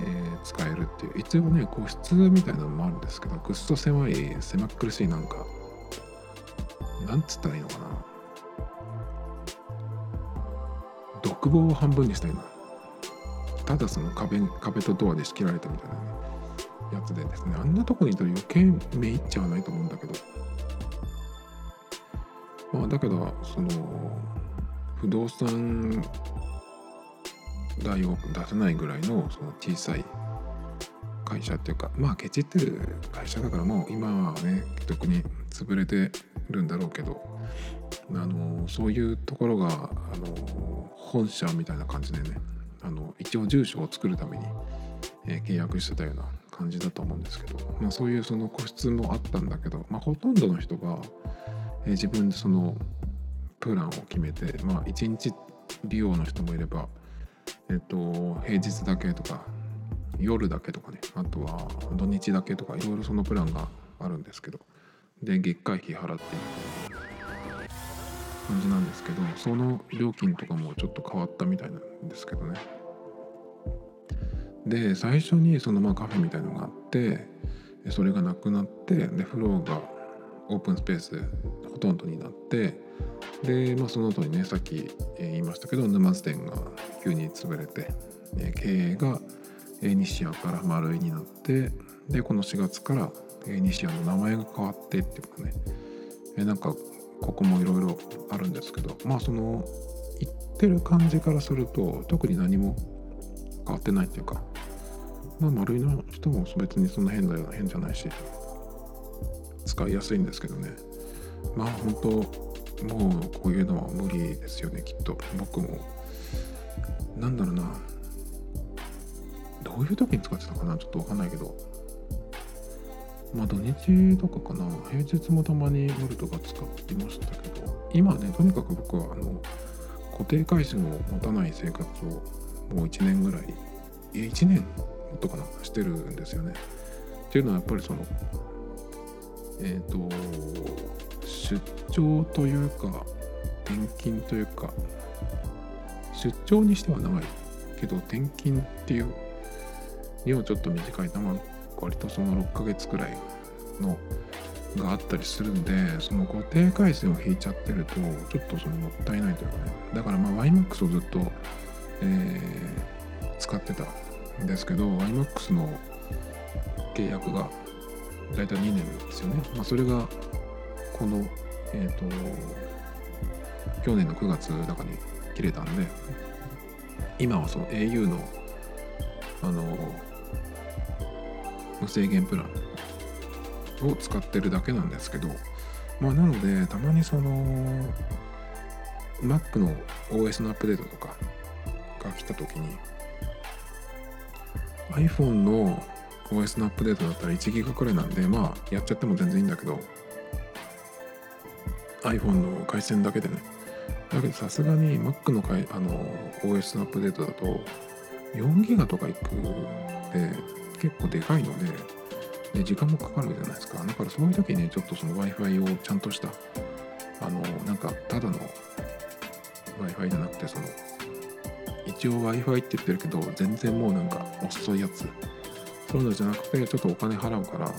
えー、使えるっていう。一応ね個室みたいなのもあるんですけどぐっそ狭い狭苦しいなんかなんつったらいいのかな。独房を半分にしたいなただその壁壁とドアで仕切られたみたいな、ね、やつでですね。あんなとこにいたら余計目いっちゃわないと思うんだけど。まあだけどその不動産代を出せないぐらいのその小さい会社っていうかまあケチってる会社だからもう今はね特に潰れてるんだろうけどあのそういうところがあの本社みたいな感じでねあの一応住所を作るために、えー、契約してたような感じだと思うんですけど、まあ、そういうその個室もあったんだけど、まあ、ほとんどの人が、えー、自分でそのプランを決めて、まあ、1日利用の人もいれば、えっと、平日だけとか、夜だけとかね、あとは土日だけとか、いろいろそのプランがあるんですけど、で、月会費払っていく感じなんですけど、その料金とかもちょっと変わったみたいなんですけどね。で、最初にそのまあカフェみたいのがあって、それがなくなって、で、フローがオープンスペースほとんどになってで、まあ、その後にねさっき言いましたけど沼津店が急に潰れて経営が西谷から丸いになってでこの4月から西谷の名前が変わってっていうかねなんかここもいろいろあるんですけどまあその言ってる感じからすると特に何も変わってないっていうかまあ丸いの人も別にそんな変だよ変じゃないし使いやすいんですけどね。まあ本当もうこういうのは無理ですよねきっと。僕も。なんだろうな。どういう時に使ってたかな？ちょっとわかんないけど。まあ土日とかかな。平日もたまに夜とか使ってましたけど。今ねとにかく僕はあの固定回線を持たない生活をもう1年ぐらいいや1年とかなしてるんですよね。っていうのはやっぱりそのえっ、ー、と出張というか転勤というか出張にしては長いけど転勤っていうにはちょっと短いま割とその6ヶ月くらいのがあったりするんでその固定回線を引いちゃってるとちょっとそのもったいないというかね。だからまあ YMAX をずっと、えー、使ってたんですけど YMAX の契約が大体2年ですよね、まあ、それがこのえっ、ー、と去年の9月だかに切れたんで今はその au のあの無制限プランを使ってるだけなんですけどまあなのでたまにその Mac の OS のアップデートとかが来た時に iPhone の OS のアップデートだったら1ギガくらいなんでまあやっちゃっても全然いいんだけど iPhone の回線だけでね。だけどさすがに Mac のかいあの OS のアップデートだと4ギガとかいくで結構でかいのでで時間もかかるじゃないですか。だからそういう時にちょっとその Wi-Fi をちゃんとしたあのなんかただの Wi-Fi じゃなくてその一応 Wi-Fi って言ってるけど全然もうなんか遅いやつ。そういうのじゃなくてちょっとお金払うから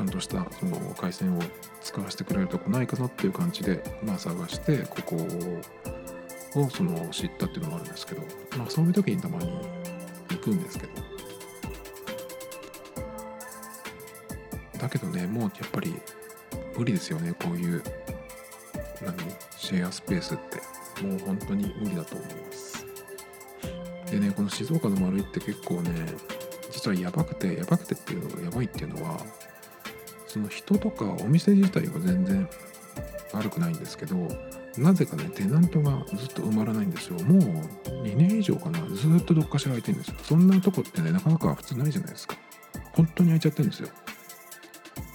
ちゃんとしたその回線を使わせてくれるとこないかなっていう感じでまあ探してここをその知ったっていうのもあるんですけどまあそういう時にたまに行くんですけど。だけどねもうやっぱり無理ですよねこういう何シェアスペースって。もう本当に無理だと思います。でねこの静岡の丸いって結構ね実はやばくてやばくてっていうのがやばいっていうのはその人とかお店自体は全然悪くないんですけどなぜかねテナントがずっと埋まらないんですよ。もう2年以上かなずっとどっかしら空いてるんですよ。そんなとこってねなかなか普通ないじゃないですか。本当に空いちゃってるんですよ。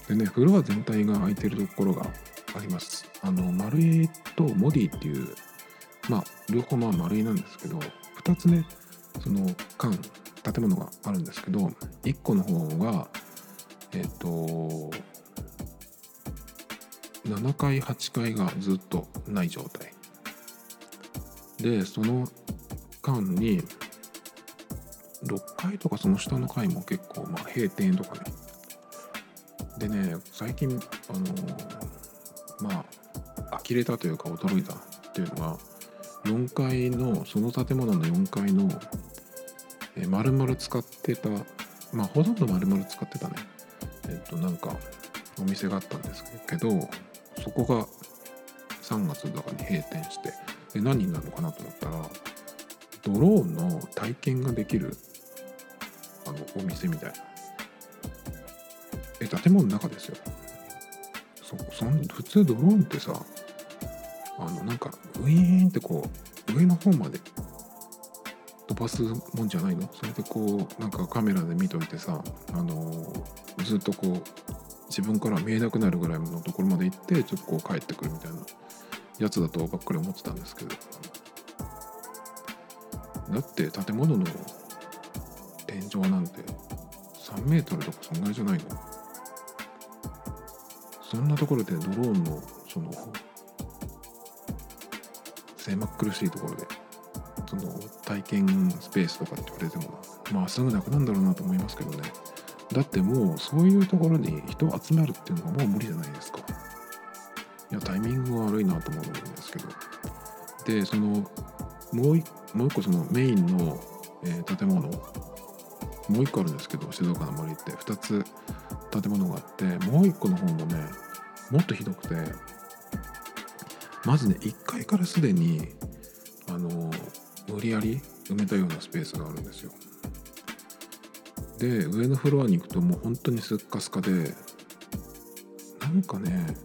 でねフロア全体が空いてるところがあります。あの丸いとモディっていうまあ両方まあ丸いなんですけど2つねその間建物があるんですけど1個の方がえっ、と7階8階がずっとない状態。でその間に6階とかその下の階も結構まあ閉店とかね。でね最近あのまあ呆れたというか驚いたっていうのが4階のその建物の4階のえ丸々使ってたまあほとんど丸々使ってたね。えっとなんかお店があったんですけどそこが3月だかに閉店してで何になるのかなと思ったらドローンの体験ができるあのお店みたいなえ建物の中ですよ。そそん普通ドローンってさあのなんかウィーンってこう上の方まで飛ばすもんじゃないの？それでこうなんかカメラで見といてさあのずっとこう自分から見えなくなるぐらいのところまで行ってちょっとこう帰ってくるみたいなやつだとばっかり思ってたんですけど。だって建物の天井なんて3メートルとかそんぐらいじゃないの？そんなところでドローンのその狭っ苦しいところでその体験スペースとかって言われてもまあすぐなくなるんだろうなと思いますけどね。だってもうそういうところに人を集まるっていうのはもう無理じゃないですか。いやタイミングが悪いなと思うんですけど。でそのもう一もう一個そのメインの、えー、建物。もう一個あるんですけど静岡の森って。2つ建物があってもう一個の方もねもっとひどくて。まずね1階からすでにあの無理やり埋めたようなスペースがあるんですよ。で上のフロアに行くともう本当にスッカスカでなんかね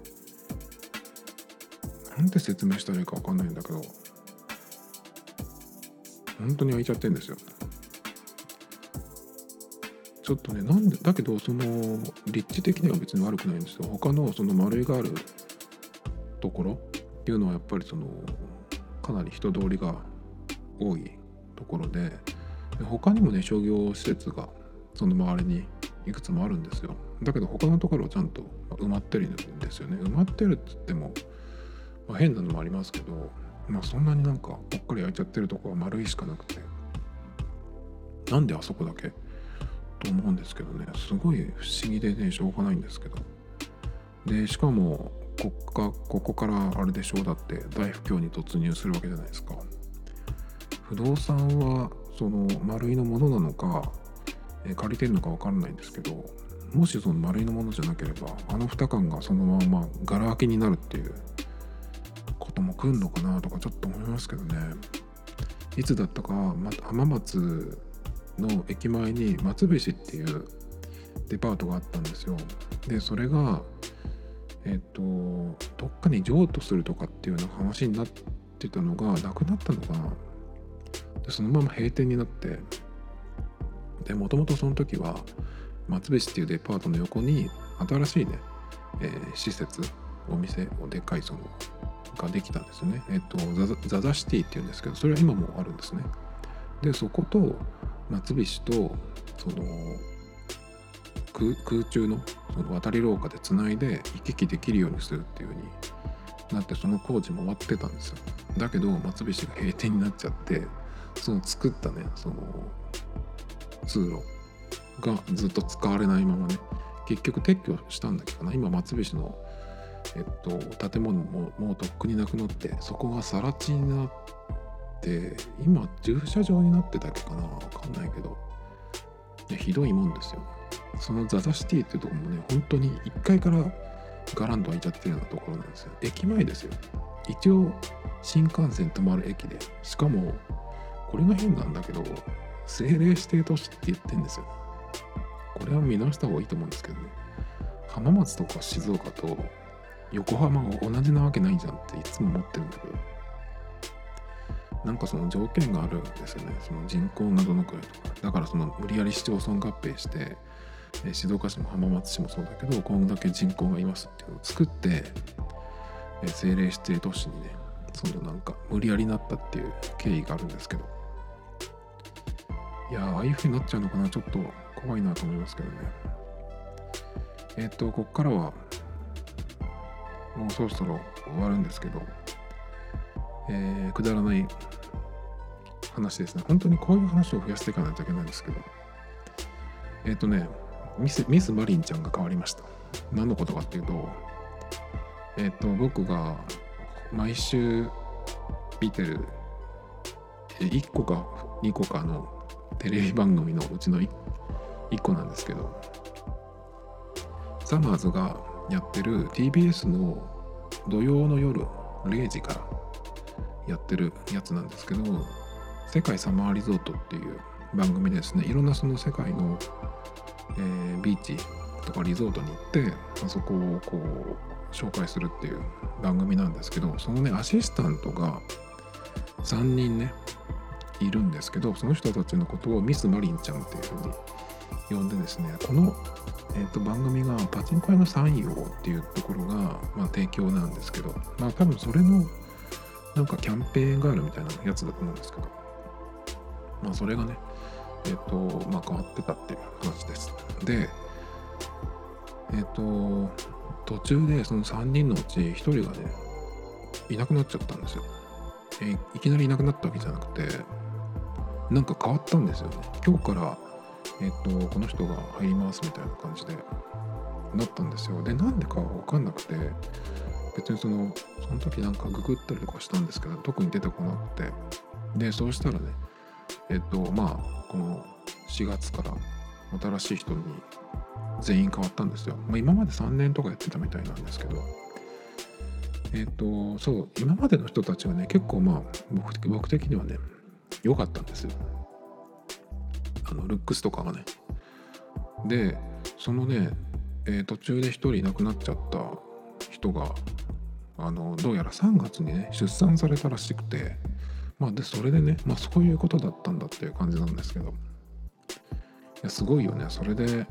なんて説明したらいいか分かんないんだけど本当に開いちゃってんですよ。ちょっとねなんでだけどその立地的には別に悪くないんですよ。他のその丸いがあるところっていうのはやっぱりそのかなり人通りが多いところで他にもね商業施設がその周りにいくつもあるんですよ。だけど他のところはちゃんと埋まってるんですよね。埋まってるっつっても、まあ、変なのもありますけどまあそんなになんかぽっかり開いちゃってるとこは丸いしかなくて。なんであそこだけ？と思うんですけどね。すごい不思議でねしょうがないんですけど。でしかもこっかここからあれでしょ？うだって大不況に突入するわけじゃないですか。不動産はその丸いのものなのか、え借りてるのか分からないんですけどもしその丸いのものじゃなければあの2缶がそのままガラ空きになるっていうことも来るのかなとかちょっと思いますけどね。いつだったか、ま、浜松の駅前に松菱っていうデパートがあったんですよ。でそれがえっ、とどっかに譲渡するとかっていうような話になってたのがなくなったのかな。そのまま閉店になってでもともとその時は松菱っていうデパートの横に新しいね、えー、施設お店をでかいそのができたんですよね。えっ、とザザシティっていうんですけどそれは今もあるんですね。でそこと松菱とその空中のその渡り廊下でつないで行き来できるようにするっていう風になってその工事も終わってたんですよ。だけど松菱が閉店になっちゃってその作ったねその通路がずっと使われないままね。結局撤去したんだけどな今松菱のえっと建物ももうとっくになくなってそこが更地になって今駐車場になってたっけかなわかんないけど。ひどいもんですよ。そのザザシティっていうとこもね本当に1階からガランと開いちゃってるようなところなんですよ。駅前ですよ。一応新幹線止まる駅で。しかもこれが変なんだけど政令指定都市って言ってんですよ。これは見直した方がいいと思うんですけどね。浜松とか静岡と横浜が同じなわけないじゃんっていつも思ってるんだけど。なんかその条件があるんですよね。その人口がどのくらいとか。だからその無理やり市町村合併して静岡市も浜松市もそうだけどこんだけ人口がいますっていうのを作って政令指定都市にねそのなんか無理やりなったっていう経緯があるんですけど。いやああいう風になっちゃうのかな。ちょっと怖いなと思いますけどね。えっ、ー、とこっからはもうそろそろ終わるんですけど、えー、くだらない話ですね。本当にこういう話を増やしていかないといけないんですけど。えっ、ー、とねミスミスマリンちゃんが変わりました。何のことかっていうとえっ、と僕が毎週見てる1個か2個かのテレビ番組のうちの 1, 1個なんですけどサマーズがやってる TBS の土曜の夜0時からやってるやつなんですけど世界サマーリゾートっていう番組ですね。いろんなその世界の、えー、ビーチとかリゾートに行ってあそこをこう紹介するっていう番組なんですけどそのねアシスタントが3人ねいるんですけどその人たちのことをミス・マリンちゃんっていうふうに呼んでですねこの、えーと、番組がパチンコ屋の参与っていうところが、まあ、提供なんですけどまあ多分それのなんかキャンペーンがあるみたいなやつだと思うんですけどまあそれがねえっ、ー、とまあ変わってたっていう話です。でえっ、ー、と途中でその3人のうち1人がねいなくなっちゃったんですよ、えー、いきなりいなくなったわけじゃなくてなんか変わったんですよね。今日からえっ、とこの人が入りますみたいな感じでなったんですよ。でなんでか分かんなくて別にそのその時なんかググったりとかしたんですけど特に出てこなくて。でそうしたらねえっ、とまあこの4月から新しい人に全員変わったんですよ、まあ、今まで3年とかやってたみたいなんですけど。えっ、とそう今までの人たちはね結構まあ僕僕的にはね良かったんですよ。あのルックスとかがね。でそのね、えー、途中で1人いなくなっちゃった人があのどうやら3月にね出産されたらしくて。まあでそれでね、まあ、そういうことだったんだっていう感じなんですけど。いやすごいよね。それで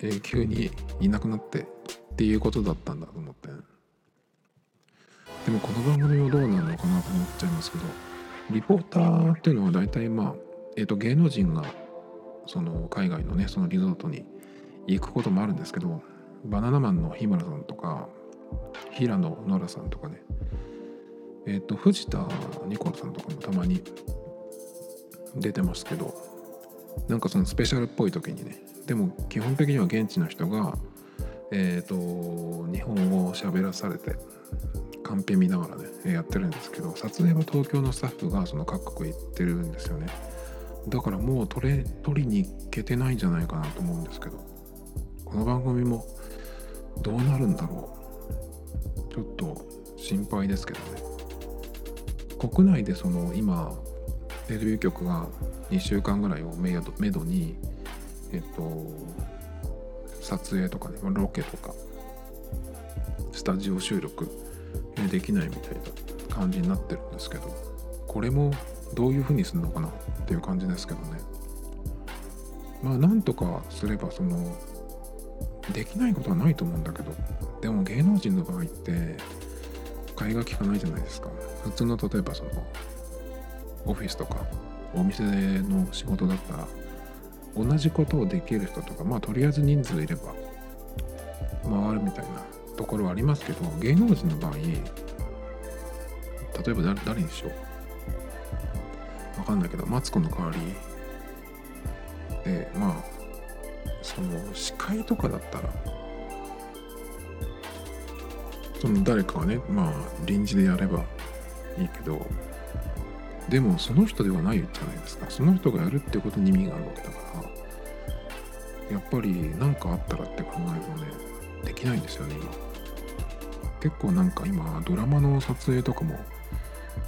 永久にいなくなってっていうことだったんだと思って。でもこの番組はどうなるのかなと思っちゃいますけど。リポーターっていうのは大体まあ、えー、と芸能人がその海外のねそのリゾートに行くこともあるんですけどバナナマンの日村さんとか平野ノラさんとかねえっ、ー、と藤田ニコルさんとかもたまに出てますけどなんかそのスペシャルっぽい時にねでも基本的には現地の人がえっ、ー、と日本語を喋らされてカンペ見ながらねやってるんですけど撮影は東京のスタッフがその各国行ってるんですよね。だからもう撮れ撮りに行けてないんじゃないかなと思うんですけどこの番組もどうなるんだろう。ちょっと心配ですけどね。国内でその今テレビ局が2週間ぐらいをめどにえっと撮影とかねロケとかスタジオ収録できないみたいな感じになってるんですけどこれもどういうふうにするのかなっていう感じですけどね。まあなんとかすればそのできないことはないと思うんだけどでも芸能人の場合って替えが利かないじゃないですか。普通の例えばそのオフィスとかお店の仕事だったら同じことをできる人とかまあとりあえず人数いれば回るみたいなところはありますけど芸能人の場合例えば誰にしよう？わかんないけどマツコの代わり。でまあその司会とかだったらその誰かがねまあ臨時でやればいいけどでもその人ではないじゃないですか。その人がやるってことに意味があるわけだからやっぱり何かあったらって考えるとねできないんですよね今。結構なんか今ドラマの撮影とかも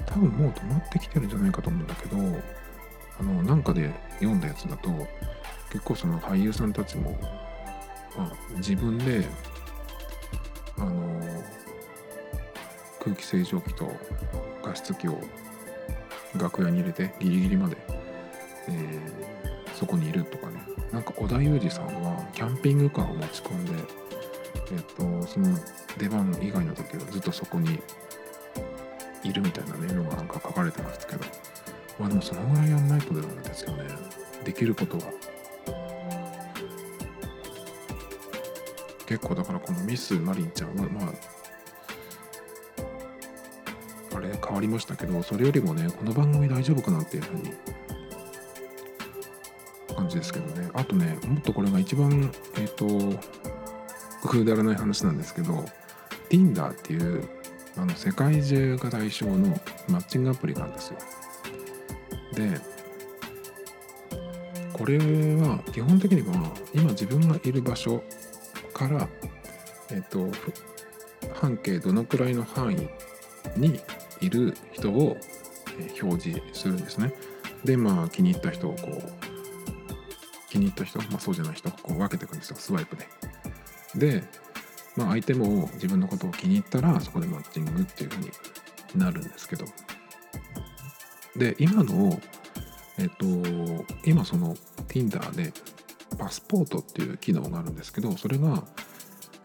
多分もう止まってきてるんじゃないかと思うんだけどあのなんかで読んだやつだと結構その俳優さんたちも、まあ、自分であの空気清浄機と加湿器を楽屋に入れてギリギリまで、えー、そこにいるとかね。なんか織田裕二さんはキャンピングカーを持ち込んで、えっ、とその出番以外の時はずっとそこにいるみたいなねのがなんか書かれてますけどまあでもそのぐらいやんないとダメですよね。できることは結構だからこのミスマリンちゃんはまああれ変わりましたけどそれよりもねこの番組大丈夫かなっていうふうに感じですけどね。あとねもっとこれが一番えっ、ー、とくだらない話なんですけど Tinder っていうあの世界中が対象のマッチングアプリがあるんですよでこれは基本的には今自分がいる場所からえっ、と半径どのくらいの範囲にいる人を表示するんですね。でまあ気に入った人をこう気に入った人、まあ、そうじゃない人をこう分けていくんですよスワイプで。で、まあ、相手も自分のことを気に入ったらそこでマッチングっていうふうになるんですけど。で今のえっと今その Tinder でパスポートっていう機能があるんですけどそれが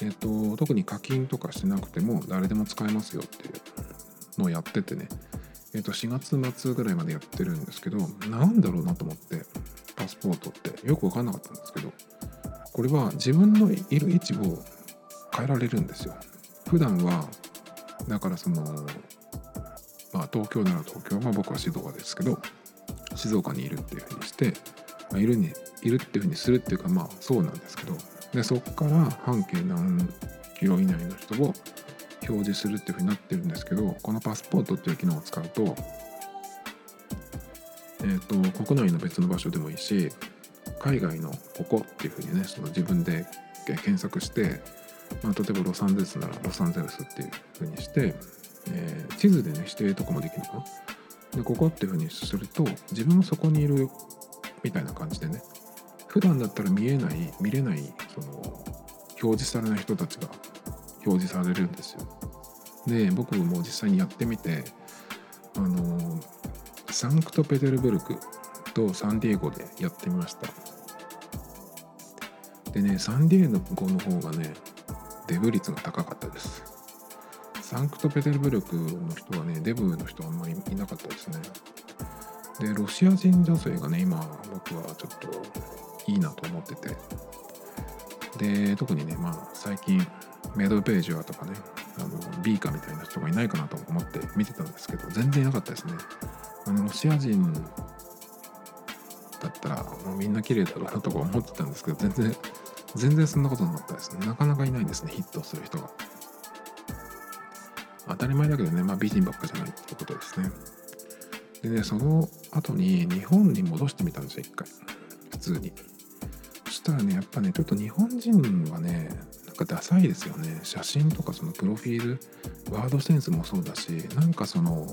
えっと特に課金とかしなくても誰でも使えますよっていうのをやっててね、えっ、と4月末ぐらいまでやってるんですけどなんだろうなと思ってパスポートって。よく分かんなかったんですけど。これは自分のいる位置を変えられるんですよ。普段はだからそのまあ東京なら東京まあ僕は静岡ですけど静岡にいるっていうふうにして、まあ、いるにいるっていうふうにするっていうかまあそうなんですけどでそこから半径何キロ以内の人を表示するっていうふうになってるんですけどこのパスポートっていう機能を使うと,、えーと、国内の別の場所でもいいし海外のここっていうふうにねその自分で検索して、まあ、例えばロサンゼルスならロサンゼルスっていうふうにして、えー、地図でね指定とかもできるのかな？でここっていうふうにすると自分もそこにいるみたいな感じでね普段だったら見えない見れないその表示されない人たちが表示されるんですよ。で僕も実際にやってみてあのサンクトペテルブルクとサンディエゴでやってみましたでねサンディエゴの方がねデブ率が高かったです。サンクトペテルブルクの人はねデブの人はあんまりいなかったですね。でロシア人女性がね今僕はちょっといいなと思ってて。で特にねまあ最近メドページはとかねあのビーカみたいな人がいないかなと思って見てたんですけど全然いなかったですね。あのロシア人だったらもうみんな綺麗だろうなとか思ってたんですけど全然全然そんなことなかったですね。なかなかいないんですねヒットする人が。当たり前だけどねまあ美人ばっかじゃないってことですね。でねその後に日本に戻してみたんですよ一回。普通に。そしたらねやっぱねちょっと日本人はねなんかダサいですよね。写真とかそのプロフィールワードセンスもそうだしなんかその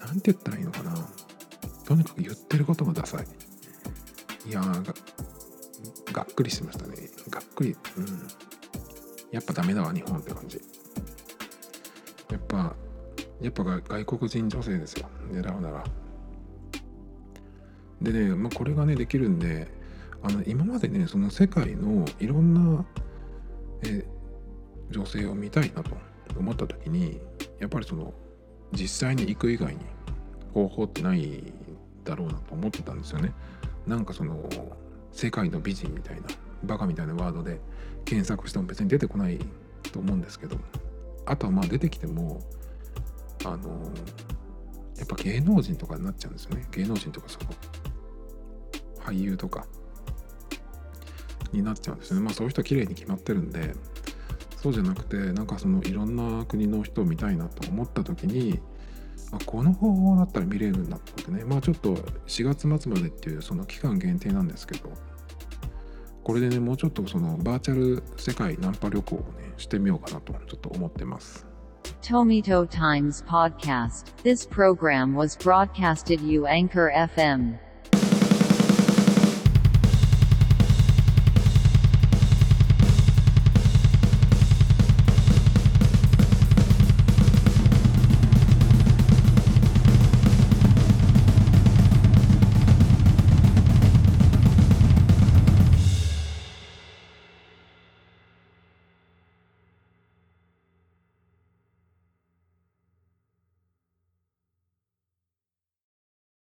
何て言ったらいいのかな。とにかく言ってることがダサい。いやーがっくりしましたね。がっくり。うん。やっぱダメだわ日本って感じ。やっぱやっぱ外国人女性ですよ。狙うなら。でね、まあ、これがねできるんであの今までねその世界のいろんなえ女性を見たいなと思った時にやっぱりその実際に行く以外に方法ってないだろうなと思ってたんですよね。なんかその世界の美人みたいなバカみたいなワードで検索しても別に出てこないと思うんですけどあとはまあ出てきてもあのやっぱ芸能人とかになっちゃうんですよね。芸能人とかその俳優とかになっちゃうんですよね。まあそういう人は綺麗に決まってるんでそうじゃなくてなんかそのいろんな国の人を見たいなと思った時にまあこの方法だったら見れるんだと思ってねまあちょっと4月末までっていうその期間限定なんですけどこれでねもうちょっとそのバーチャル世界ナンパ旅行をねしてみようかなとちょっと思ってます Tomito Times Podcast. This program was broadcasted you Anchor FM.